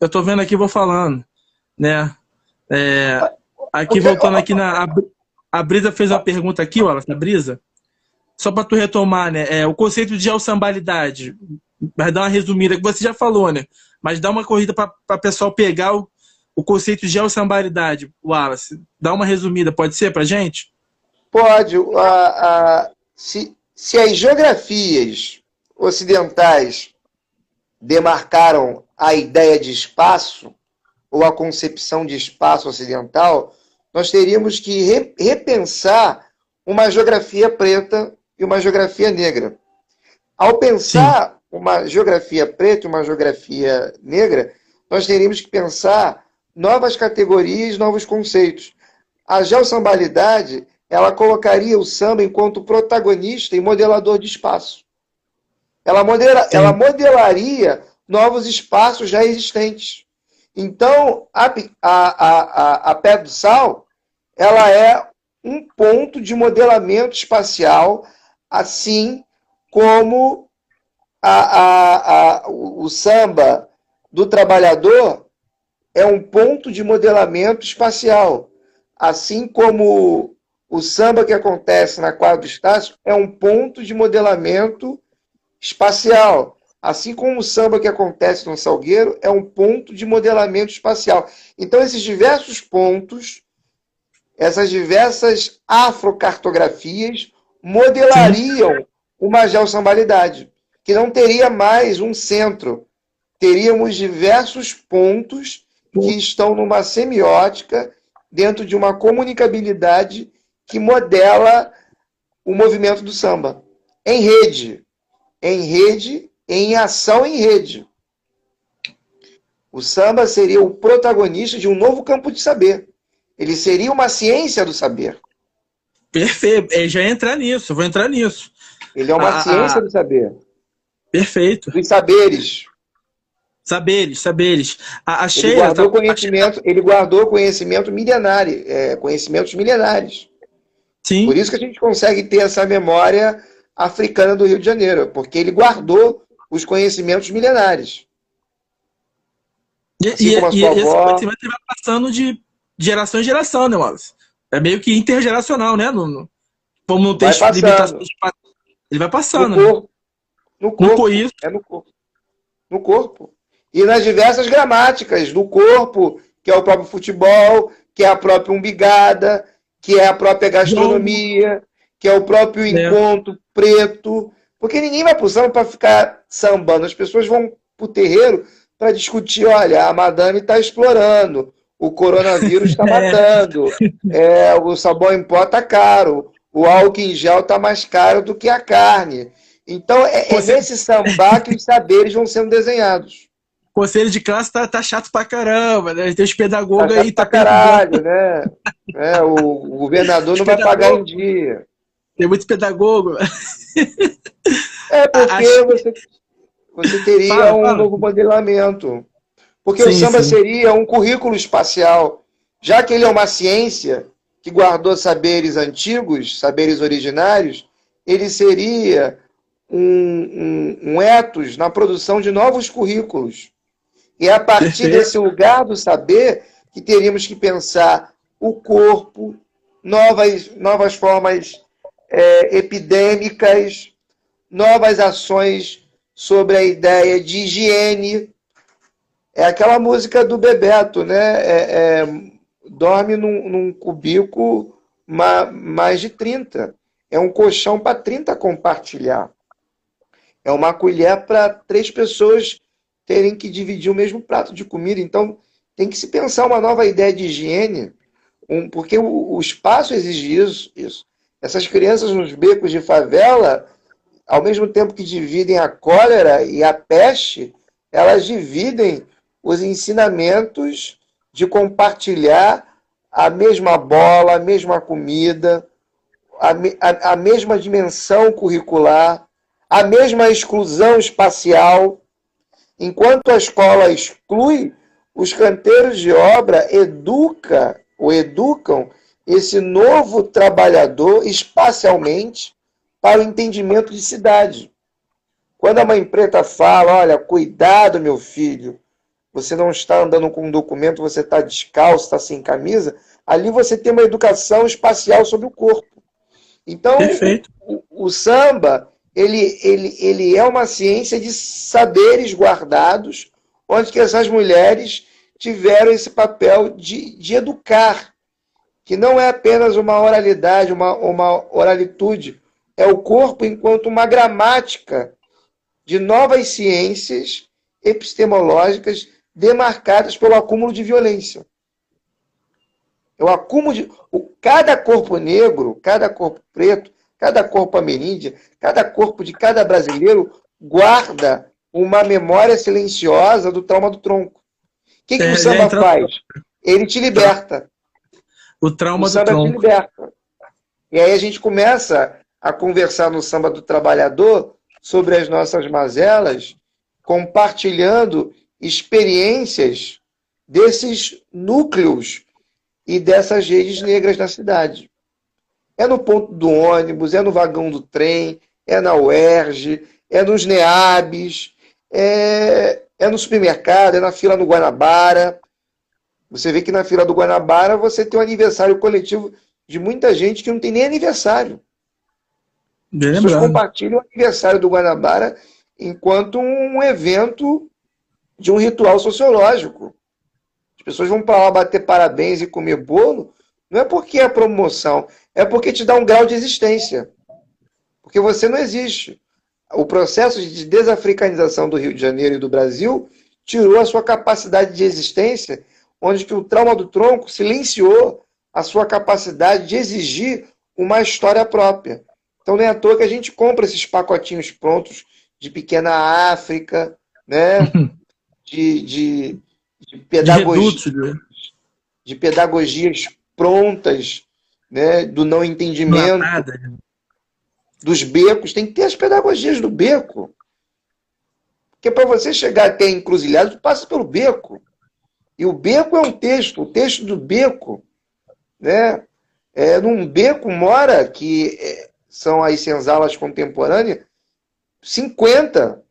Eu tô vendo aqui, vou falando. Né? É, aqui, voltando aqui na. A, a Brisa fez uma pergunta aqui, Wallace, a Brisa. Só para tu retomar, né? É, o conceito de alçambalidade mas dá uma resumida, que você já falou, né? Mas dá uma corrida para o pessoal pegar o, o conceito de geossambaridade, Wallace. Dá uma resumida, pode ser para gente? Pode. A, a, se, se as geografias ocidentais demarcaram a ideia de espaço, ou a concepção de espaço ocidental, nós teríamos que re, repensar uma geografia preta e uma geografia negra. Ao pensar Sim uma geografia preta e uma geografia negra, nós teríamos que pensar novas categorias, novos conceitos. A geossambalidade, ela colocaria o samba enquanto protagonista e modelador de espaço. Ela, modela, ela modelaria novos espaços já existentes. Então, a, a, a, a Pé do Sal, ela é um ponto de modelamento espacial, assim como a, a, a, o samba do trabalhador é um ponto de modelamento espacial, assim como o samba que acontece na quadra do Estácio é um ponto de modelamento espacial, assim como o samba que acontece no Salgueiro é um ponto de modelamento espacial. Então, esses diversos pontos, essas diversas afrocartografias modelariam uma geossambalidade que não teria mais um centro. Teríamos diversos pontos que estão numa semiótica dentro de uma comunicabilidade que modela o movimento do samba. Em rede. Em rede, em ação em rede. O samba seria o protagonista de um novo campo de saber. Ele seria uma ciência do saber. Perfeito. Eu já entrar nisso, vou entrar nisso. Ele é uma ciência do saber. Perfeito. Dos saberes. Saberes, saberes. A, a ele guardou tá, conhecimento, ele guardou conhecimento milenário, é, conhecimentos milenares. Sim. Por isso que a gente consegue ter essa memória africana do Rio de Janeiro, porque ele guardou os conhecimentos milenares. E, assim e, e esse conhecimento vai passando de geração em geração, né, Wallace? É meio que intergeracional, né? No, no, como não tem limitações. Ele vai passando. No corpo, no corpo. No é no corpo. No corpo. E nas diversas gramáticas do corpo, que é o próprio futebol, que é a própria umbigada, que é a própria gastronomia, que é o próprio é. encontro preto. Porque ninguém vai pro samba para ficar sambando. As pessoas vão pro terreiro para discutir, olha, a madame está explorando, o coronavírus está [laughs] é. matando, é, o sabão em pó está caro, o álcool em gel está mais caro do que a carne. Então, é, é nesse samba que os saberes vão sendo desenhados. Conselho de classe tá, tá chato pra caramba, né? Tem os pedagogos tá aí. Tá pra caralho, né? É, o, o governador não vai pagar em dia. Tem muito pedagogo. [laughs] É porque você, você teria fala, um fala. novo modelamento. Porque sim, o samba sim. seria um currículo espacial. Já que ele é uma ciência que guardou saberes antigos, saberes originários, ele seria um, um, um ethos na produção de novos currículos. E é a partir desse lugar do saber que teríamos que pensar o corpo, novas, novas formas é, epidêmicas, novas ações sobre a ideia de higiene. É aquela música do Bebeto, né? É, é, dorme num, num cubículo mais de 30. É um colchão para 30 compartilhar. É uma colher para três pessoas terem que dividir o mesmo prato de comida. Então, tem que se pensar uma nova ideia de higiene, um, porque o, o, espaço exige isso, isso. Essas crianças nos becos de favela, ao mesmo tempo que dividem a cólera e a peste, elas dividem os ensinamentos de compartilhar a mesma bola, a mesma comida, a, a, a mesma dimensão curricular, a mesma exclusão espacial. Enquanto a escola exclui, os canteiros de obra educa ou educam esse novo trabalhador espacialmente para o entendimento de cidade. Quando a mãe preta fala, olha, cuidado, meu filho, você não está andando com um documento, você está descalço, está sem camisa, ali você tem uma educação espacial sobre o corpo. Então, o, o, samba, ele, ele, ele é uma ciência de saberes guardados, onde que essas mulheres tiveram esse papel de, de educar, que não é apenas uma oralidade, uma, uma oralitude, é o corpo enquanto uma gramática de novas ciências epistemológicas demarcadas pelo acúmulo de violência. É o acúmulo de. O, cada corpo negro, cada corpo preto, cada corpo ameríndia, cada corpo de cada brasileiro guarda uma memória silenciosa do trauma do tronco. O que, que é, o samba entra... faz? Ele te liberta. O trauma o do tronco. Te liberta. E aí a gente começa a conversar no samba do trabalhador sobre as nossas mazelas, compartilhando experiências desses núcleos e dessas redes negras na cidade. É no ponto do ônibus, é no vagão do trem, é na UERJ, é nos NEABs, é, é no supermercado, é na fila do Guanabara. Você vê que na fila do Guanabara você tem um aniversário coletivo de muita gente que não tem nem aniversário. Bem As pessoas compartilham o aniversário do Guanabara enquanto um evento de um ritual sociológico. As pessoas vão para lá bater parabéns e comer bolo, não é porque é promoção, é porque te dá um grau de existência. Porque você não existe. O processo de desafricanização do Rio de Janeiro e do Brasil tirou a sua capacidade de existência, onde que o trauma do tronco silenciou a sua capacidade de exigir uma história própria. Então não é à toa que a gente compra esses pacotinhos prontos de pequena África, né? [laughs] de, de, de, pedagogia, de, né? de, pedagogias prontas, né? do não entendimento, né? dos becos. Tem que ter as pedagogias do beco. Porque para você chegar até a encruzilhada, tu passa pelo beco. E o beco é um texto, o texto do beco, né? É, num beco mora, que é, são as senzalas contemporâneas, 50.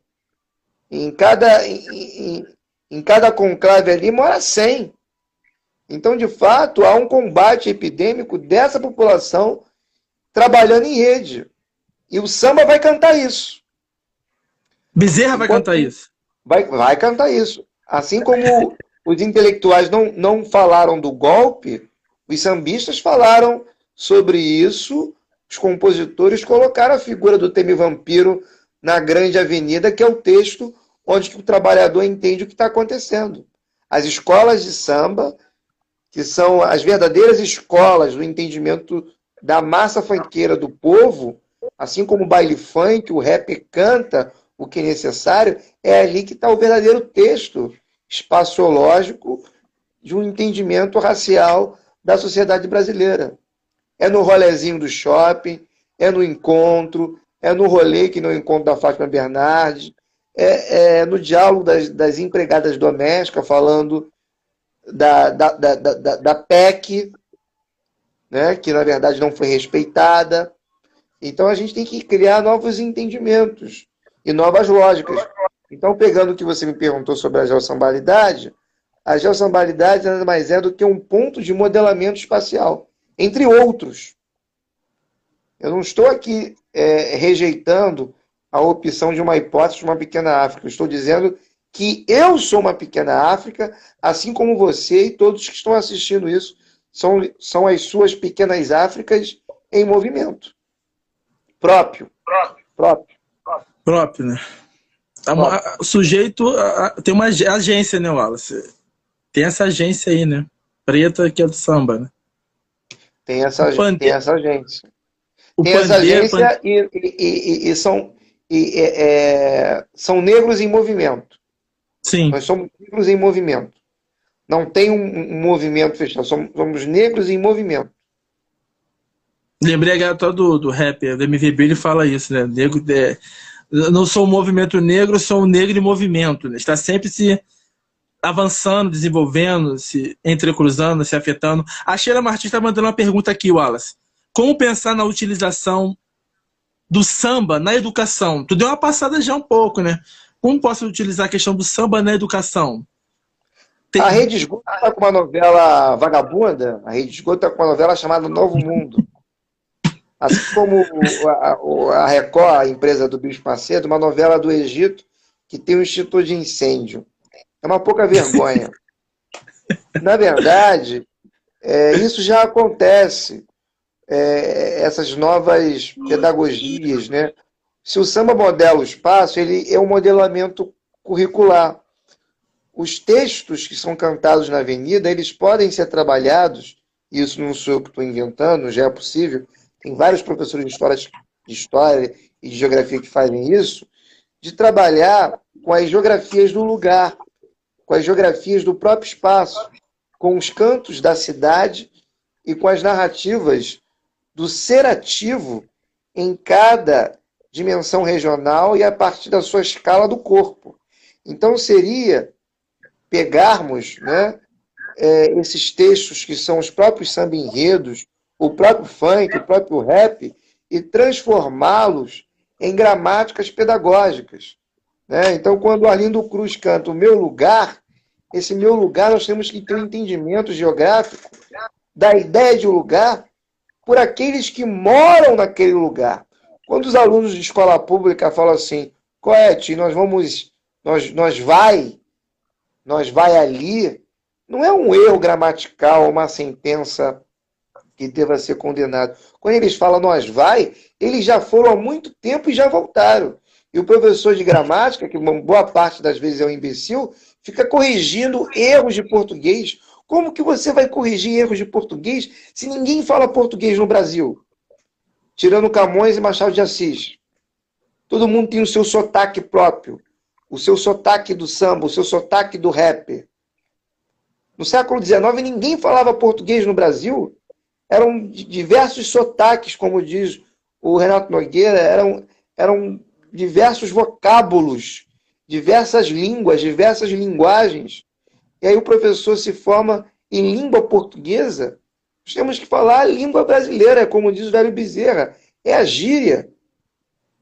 Em cada, em, em, cada conclave ali mora 100. Então, de fato, há um combate epidêmico dessa população trabalhando em rede. E o samba vai cantar isso. Bezerra vai cantar isso. Vai, vai cantar isso. Assim como os intelectuais não, não falaram do golpe, os sambistas falaram sobre isso, os compositores colocaram a figura do Temi Vampiro na grande avenida, que é o texto onde o trabalhador entende o que está acontecendo. As escolas de samba, que são as verdadeiras escolas do entendimento da massa fanqueira do povo, assim como o baile funk, o rap canta o que é necessário, é ali que está o verdadeiro texto espaciológico de um entendimento racial da sociedade brasileira. É no rolezinho do shopping, é no encontro, é no rolê que no encontro da Fátima Bernardes, é, é no diálogo das, das, empregadas domésticas, falando da, da, da, da, da PEC, né, que na verdade não foi respeitada. Então a gente tem que criar novos entendimentos e novas lógicas. Então, pegando o que você me perguntou sobre a geossambalidade, a geossambalidade nada mais é do que um ponto de modelamento espacial, entre outros. Eu não estou aqui é, rejeitando a opção de uma hipótese de uma pequena África. Eu estou dizendo que eu sou uma pequena África, assim como você e todos que estão assistindo isso são, são as suas pequenas Áfricas em movimento. Próprio. Próprio. Próprio, próprio né? O sujeito tem uma agência, né, Wallace? Tem essa agência aí, né? Preta que é do samba, né? Tem essa, tem essa agência. O tem essa agência e, e, e, e, são, e, é, são negros em movimento. Sim. Nós somos negros em movimento. Não tem um, movimento fechado, somos, somos, negros em movimento. Lembrei agora do, do rapper, do MVB, ele fala isso, né? Negro, é, não sou um movimento negro, sou um negro em movimento. Né? Está sempre se avançando, desenvolvendo, se entrecruzando, se afetando. A Sheila Martins está mandando uma pergunta aqui, Wallace. Como pensar na utilização do samba na educação? Tu deu uma passada já um pouco, né? Como posso utilizar a questão do samba na educação? Tem... A Rede Esgoto está com uma novela vagabunda. A Rede Esgoto está com uma novela chamada Novo Mundo. Assim como a, Record, a empresa do Bispo Macedo, uma novela do Egito que tem um instituto de incêndio. É uma pouca vergonha. [laughs] Na verdade, é, isso já acontece. É, essas novas pedagogias, né? Se o samba modela o espaço, ele é um modelamento curricular. Os textos que são cantados na avenida, eles podem ser trabalhados, isso não sou eu que estou inventando, já é possível, tem vários professores de história, de história e de geografia que fazem isso, de trabalhar com as geografias do lugar, com as geografias do próprio espaço, com os cantos da cidade e com as narrativas do ser ativo em cada dimensão regional e a partir da sua escala do corpo. Então seria pegarmos né, é, esses textos que são os próprios samba enredos, o próprio funk, o próprio rap, e transformá-los em gramáticas pedagógicas. Né? Então, quando o Arlindo Cruz canta o meu lugar, esse meu lugar nós temos que ter um entendimento geográfico da ideia de lugar por aqueles que moram naquele lugar. Quando os alunos de escola pública falam assim, Coete, nós vamos, nós, nós vai, nós vai ali, não é um erro gramatical, uma sentença que deva ser condenado. Quando eles falam nós vai, eles já foram há muito tempo e já voltaram. E o professor de gramática, que boa parte das vezes é um imbecil, fica corrigindo erros de português. Como que você vai corrigir erros de português se ninguém fala português no Brasil? Tirando Camões e Machado de Assis. Todo mundo tem o seu sotaque próprio. O seu sotaque do samba, o seu sotaque do rap. No século XIX, ninguém falava português no Brasil eram diversos sotaques, como diz o Renato Nogueira, eram, eram diversos vocábulos, diversas línguas, diversas linguagens. E aí o professor se forma em língua portuguesa, nós temos que falar a língua brasileira, como diz o velho Bezerra, é a gíria.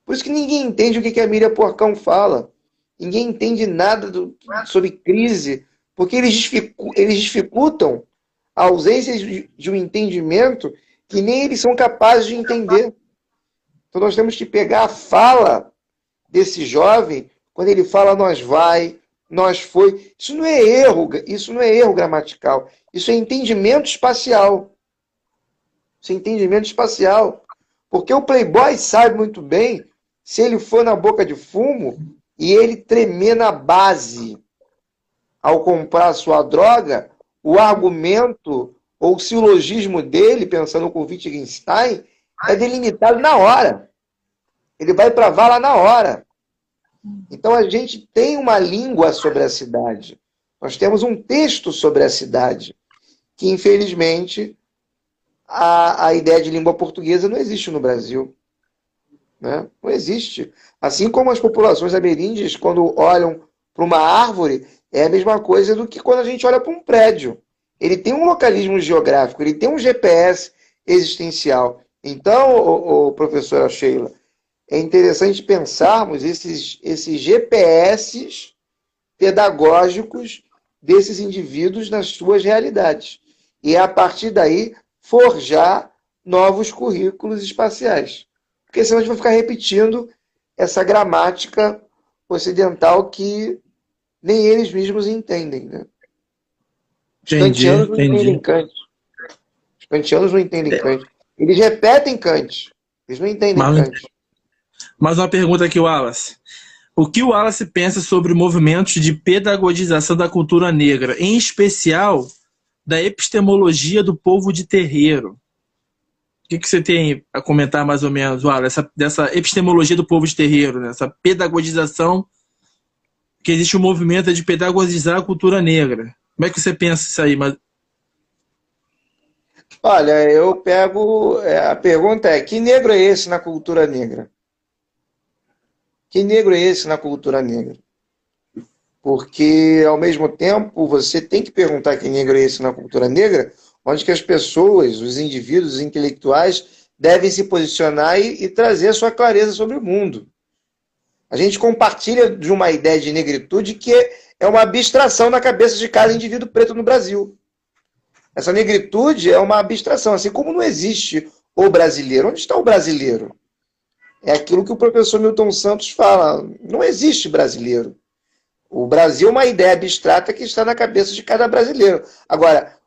Por isso que ninguém entende o que a Miriam Porcão fala. Ninguém entende nada do, sobre crise, porque eles, eles dificultam a ausência de, um entendimento que nem eles são capazes de entender. Então nós temos que pegar a fala desse jovem, quando ele fala nós vai, nós foi. Isso não é erro, isso não é erro gramatical. Isso é entendimento espacial. Isso é entendimento espacial. Porque o playboy sabe muito bem se ele for na boca de fumo e ele tremer na base ao comprar sua droga, o argumento ou o silogismo dele, pensando com Wittgenstein, é delimitado na hora. Ele vai para a vala na hora. Então a gente tem uma língua sobre a cidade. Nós temos um texto sobre a cidade, que infelizmente a, a ideia de língua portuguesa não existe no Brasil. Né? Não existe. Assim como as populações ameríndias, quando olham para uma árvore, é a mesma coisa do que quando a gente olha para um prédio. Ele tem um localismo geográfico, ele tem um GPS existencial. Então, o, o professora Sheila, é interessante pensarmos esses, esses GPS pedagógicos desses indivíduos nas suas realidades. E a partir daí forjar novos currículos espaciais. Porque senão a gente vai ficar repetindo essa gramática ocidental que nem eles mesmos entendem. Né? Entendi, entendi. Os kantianos não entendem é. Kant. Eles repetem Kant. Eles não entendem Mas, Kant. Mais uma pergunta aqui, Wallace. O que o Wallace pensa sobre movimentos de pedagogização da cultura negra, em especial da epistemologia do povo de terreiro? O que, que você tem a comentar mais ou menos, Wallace, essa, dessa epistemologia do povo de terreiro, né? essa pedagogização, que existe um movimento de pedagogizar a cultura negra? Como é que você pensa isso aí? Mas... Olha, eu pego. É, a pergunta é: que negro é esse na cultura negra? Que negro é esse na cultura negra? Porque, ao mesmo tempo, você tem que perguntar que negro é esse na cultura negra, onde que as pessoas, os indivíduos, os intelectuais, devem se posicionar e, e trazer a sua clareza sobre o mundo. A gente compartilha de uma ideia de negritude que é uma abstração na cabeça de cada indivíduo preto no Brasil. Essa negritude é uma abstração, assim como não existe o brasileiro. Onde está o brasileiro? É aquilo que o professor Milton Santos fala. Não existe brasileiro. O Brasil é uma ideia abstrata que está na cabeça de cada brasileiro. Agora,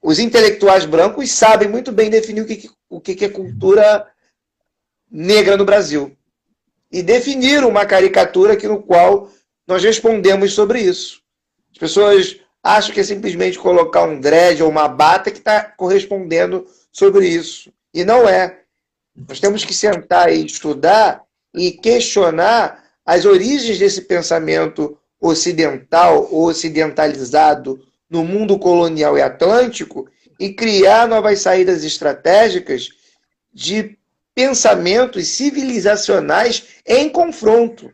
os intelectuais brancos sabem muito bem definir o que, o que é cultura negra no Brasil. E definiram uma caricatura aqui no qual nós respondemos sobre isso. As pessoas acham que é simplesmente colocar um dread ou uma bata que está correspondendo sobre isso. E não é. Nós temos que sentar e estudar e questionar as origens desse pensamento ocidental ou ocidentalizado no mundo colonial e atlântico e criar novas saídas estratégicas de pensamentos civilizacionais em confronto.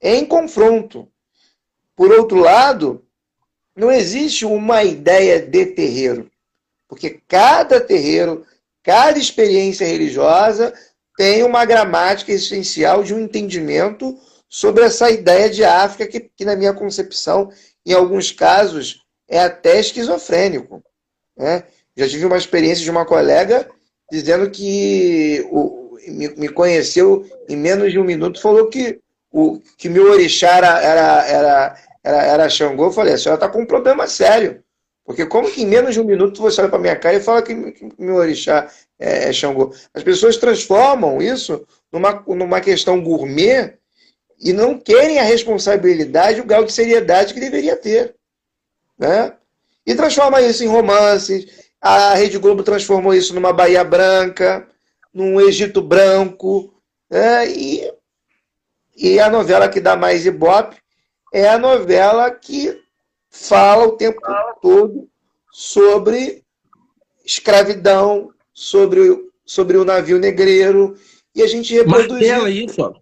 Em confronto. Por outro lado, não existe uma ideia de terreiro, porque cada terreiro Cada experiência religiosa tem uma gramática essencial de um entendimento sobre essa ideia de África, que, que na minha concepção, em alguns casos, é até esquizofrênico. Né? Já tive uma experiência de uma colega dizendo que o, me, me, conheceu em menos de um minuto, falou que o que meu orixá era, era, era, era, era Xangô. Eu falei, a senhora está com um problema sério. Porque como que em menos de um minuto você olha para minha cara e fala que, que meu orixá é, é Xangô? As pessoas transformam isso numa, numa questão gourmet e não querem a responsabilidade, o grau de seriedade que deveria ter. Né? E transforma isso em romances. A Rede Globo transformou isso numa Bahia Branca, num Egito Branco. Né? E, e a novela que dá mais ibope é a novela que fala o tempo todo sobre escravidão, sobre, sobre o navio negreiro, e a gente reproduz isso.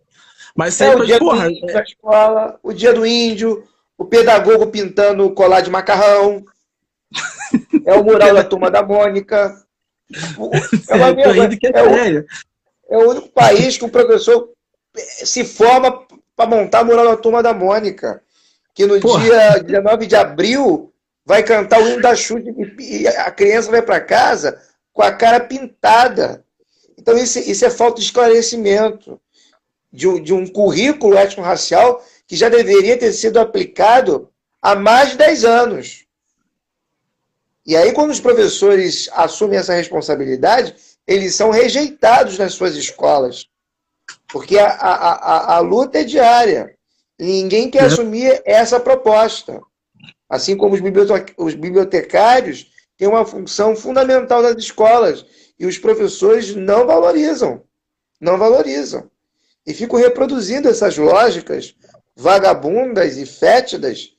Mas é, o dia porra, do índio é... escola, o dia do índio, o pedagogo pintando colar de macarrão, é o mural da turma da Mônica. É, uma mesma, é, o, é o único país que o professor se forma para montar o mural da turma da Mônica que no Porra. dia 19 de abril vai cantar o hino da chute e a criança vai para casa com a cara pintada. Então, isso, isso é falta de esclarecimento de um, de um currículo étnico-racial que já deveria ter sido aplicado há mais de 10 anos. E aí, quando os professores assumem essa responsabilidade, eles são rejeitados nas suas escolas. Porque a, a, a, a luta é diária. Ninguém quer uhum. assumir essa proposta. Assim como os bibliotecários têm uma função fundamental nas escolas e os professores não valorizam. Não valorizam. E ficam reproduzindo essas lógicas vagabundas e fétidas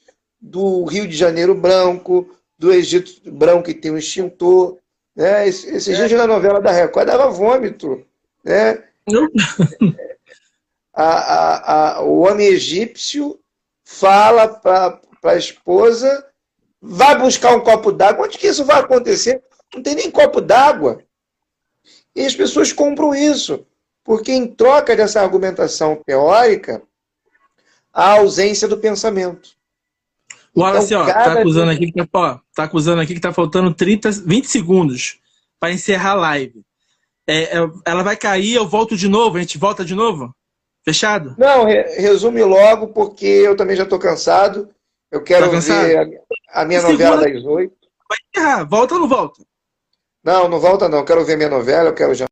do Rio de Janeiro branco, do Egito branco que tem um extintor. Né? Esse, esse é. na novela da Record dava vômito. Né? [laughs] a, a, a, o homem egípcio fala para a esposa, vai buscar um copo d'água. Onde que isso vai acontecer? Não tem nem copo d'água. E as pessoas compram isso, porque em troca dessa argumentação teórica, há ausência do pensamento. O Wallace, então, ó, tá acusando aqui que tá, tá acusando aqui que tá faltando 30, 20 segundos para encerrar a live. É, é, ela vai cair, eu volto de novo, a gente volta de novo? Fechado? Não, re resume logo, porque eu também já estou cansado. Eu quero tá ver a, a minha novela das oito. Vai encerrar. Volta ou não volta? Não, não volta não. Quero ver minha novela, eu quero jantar.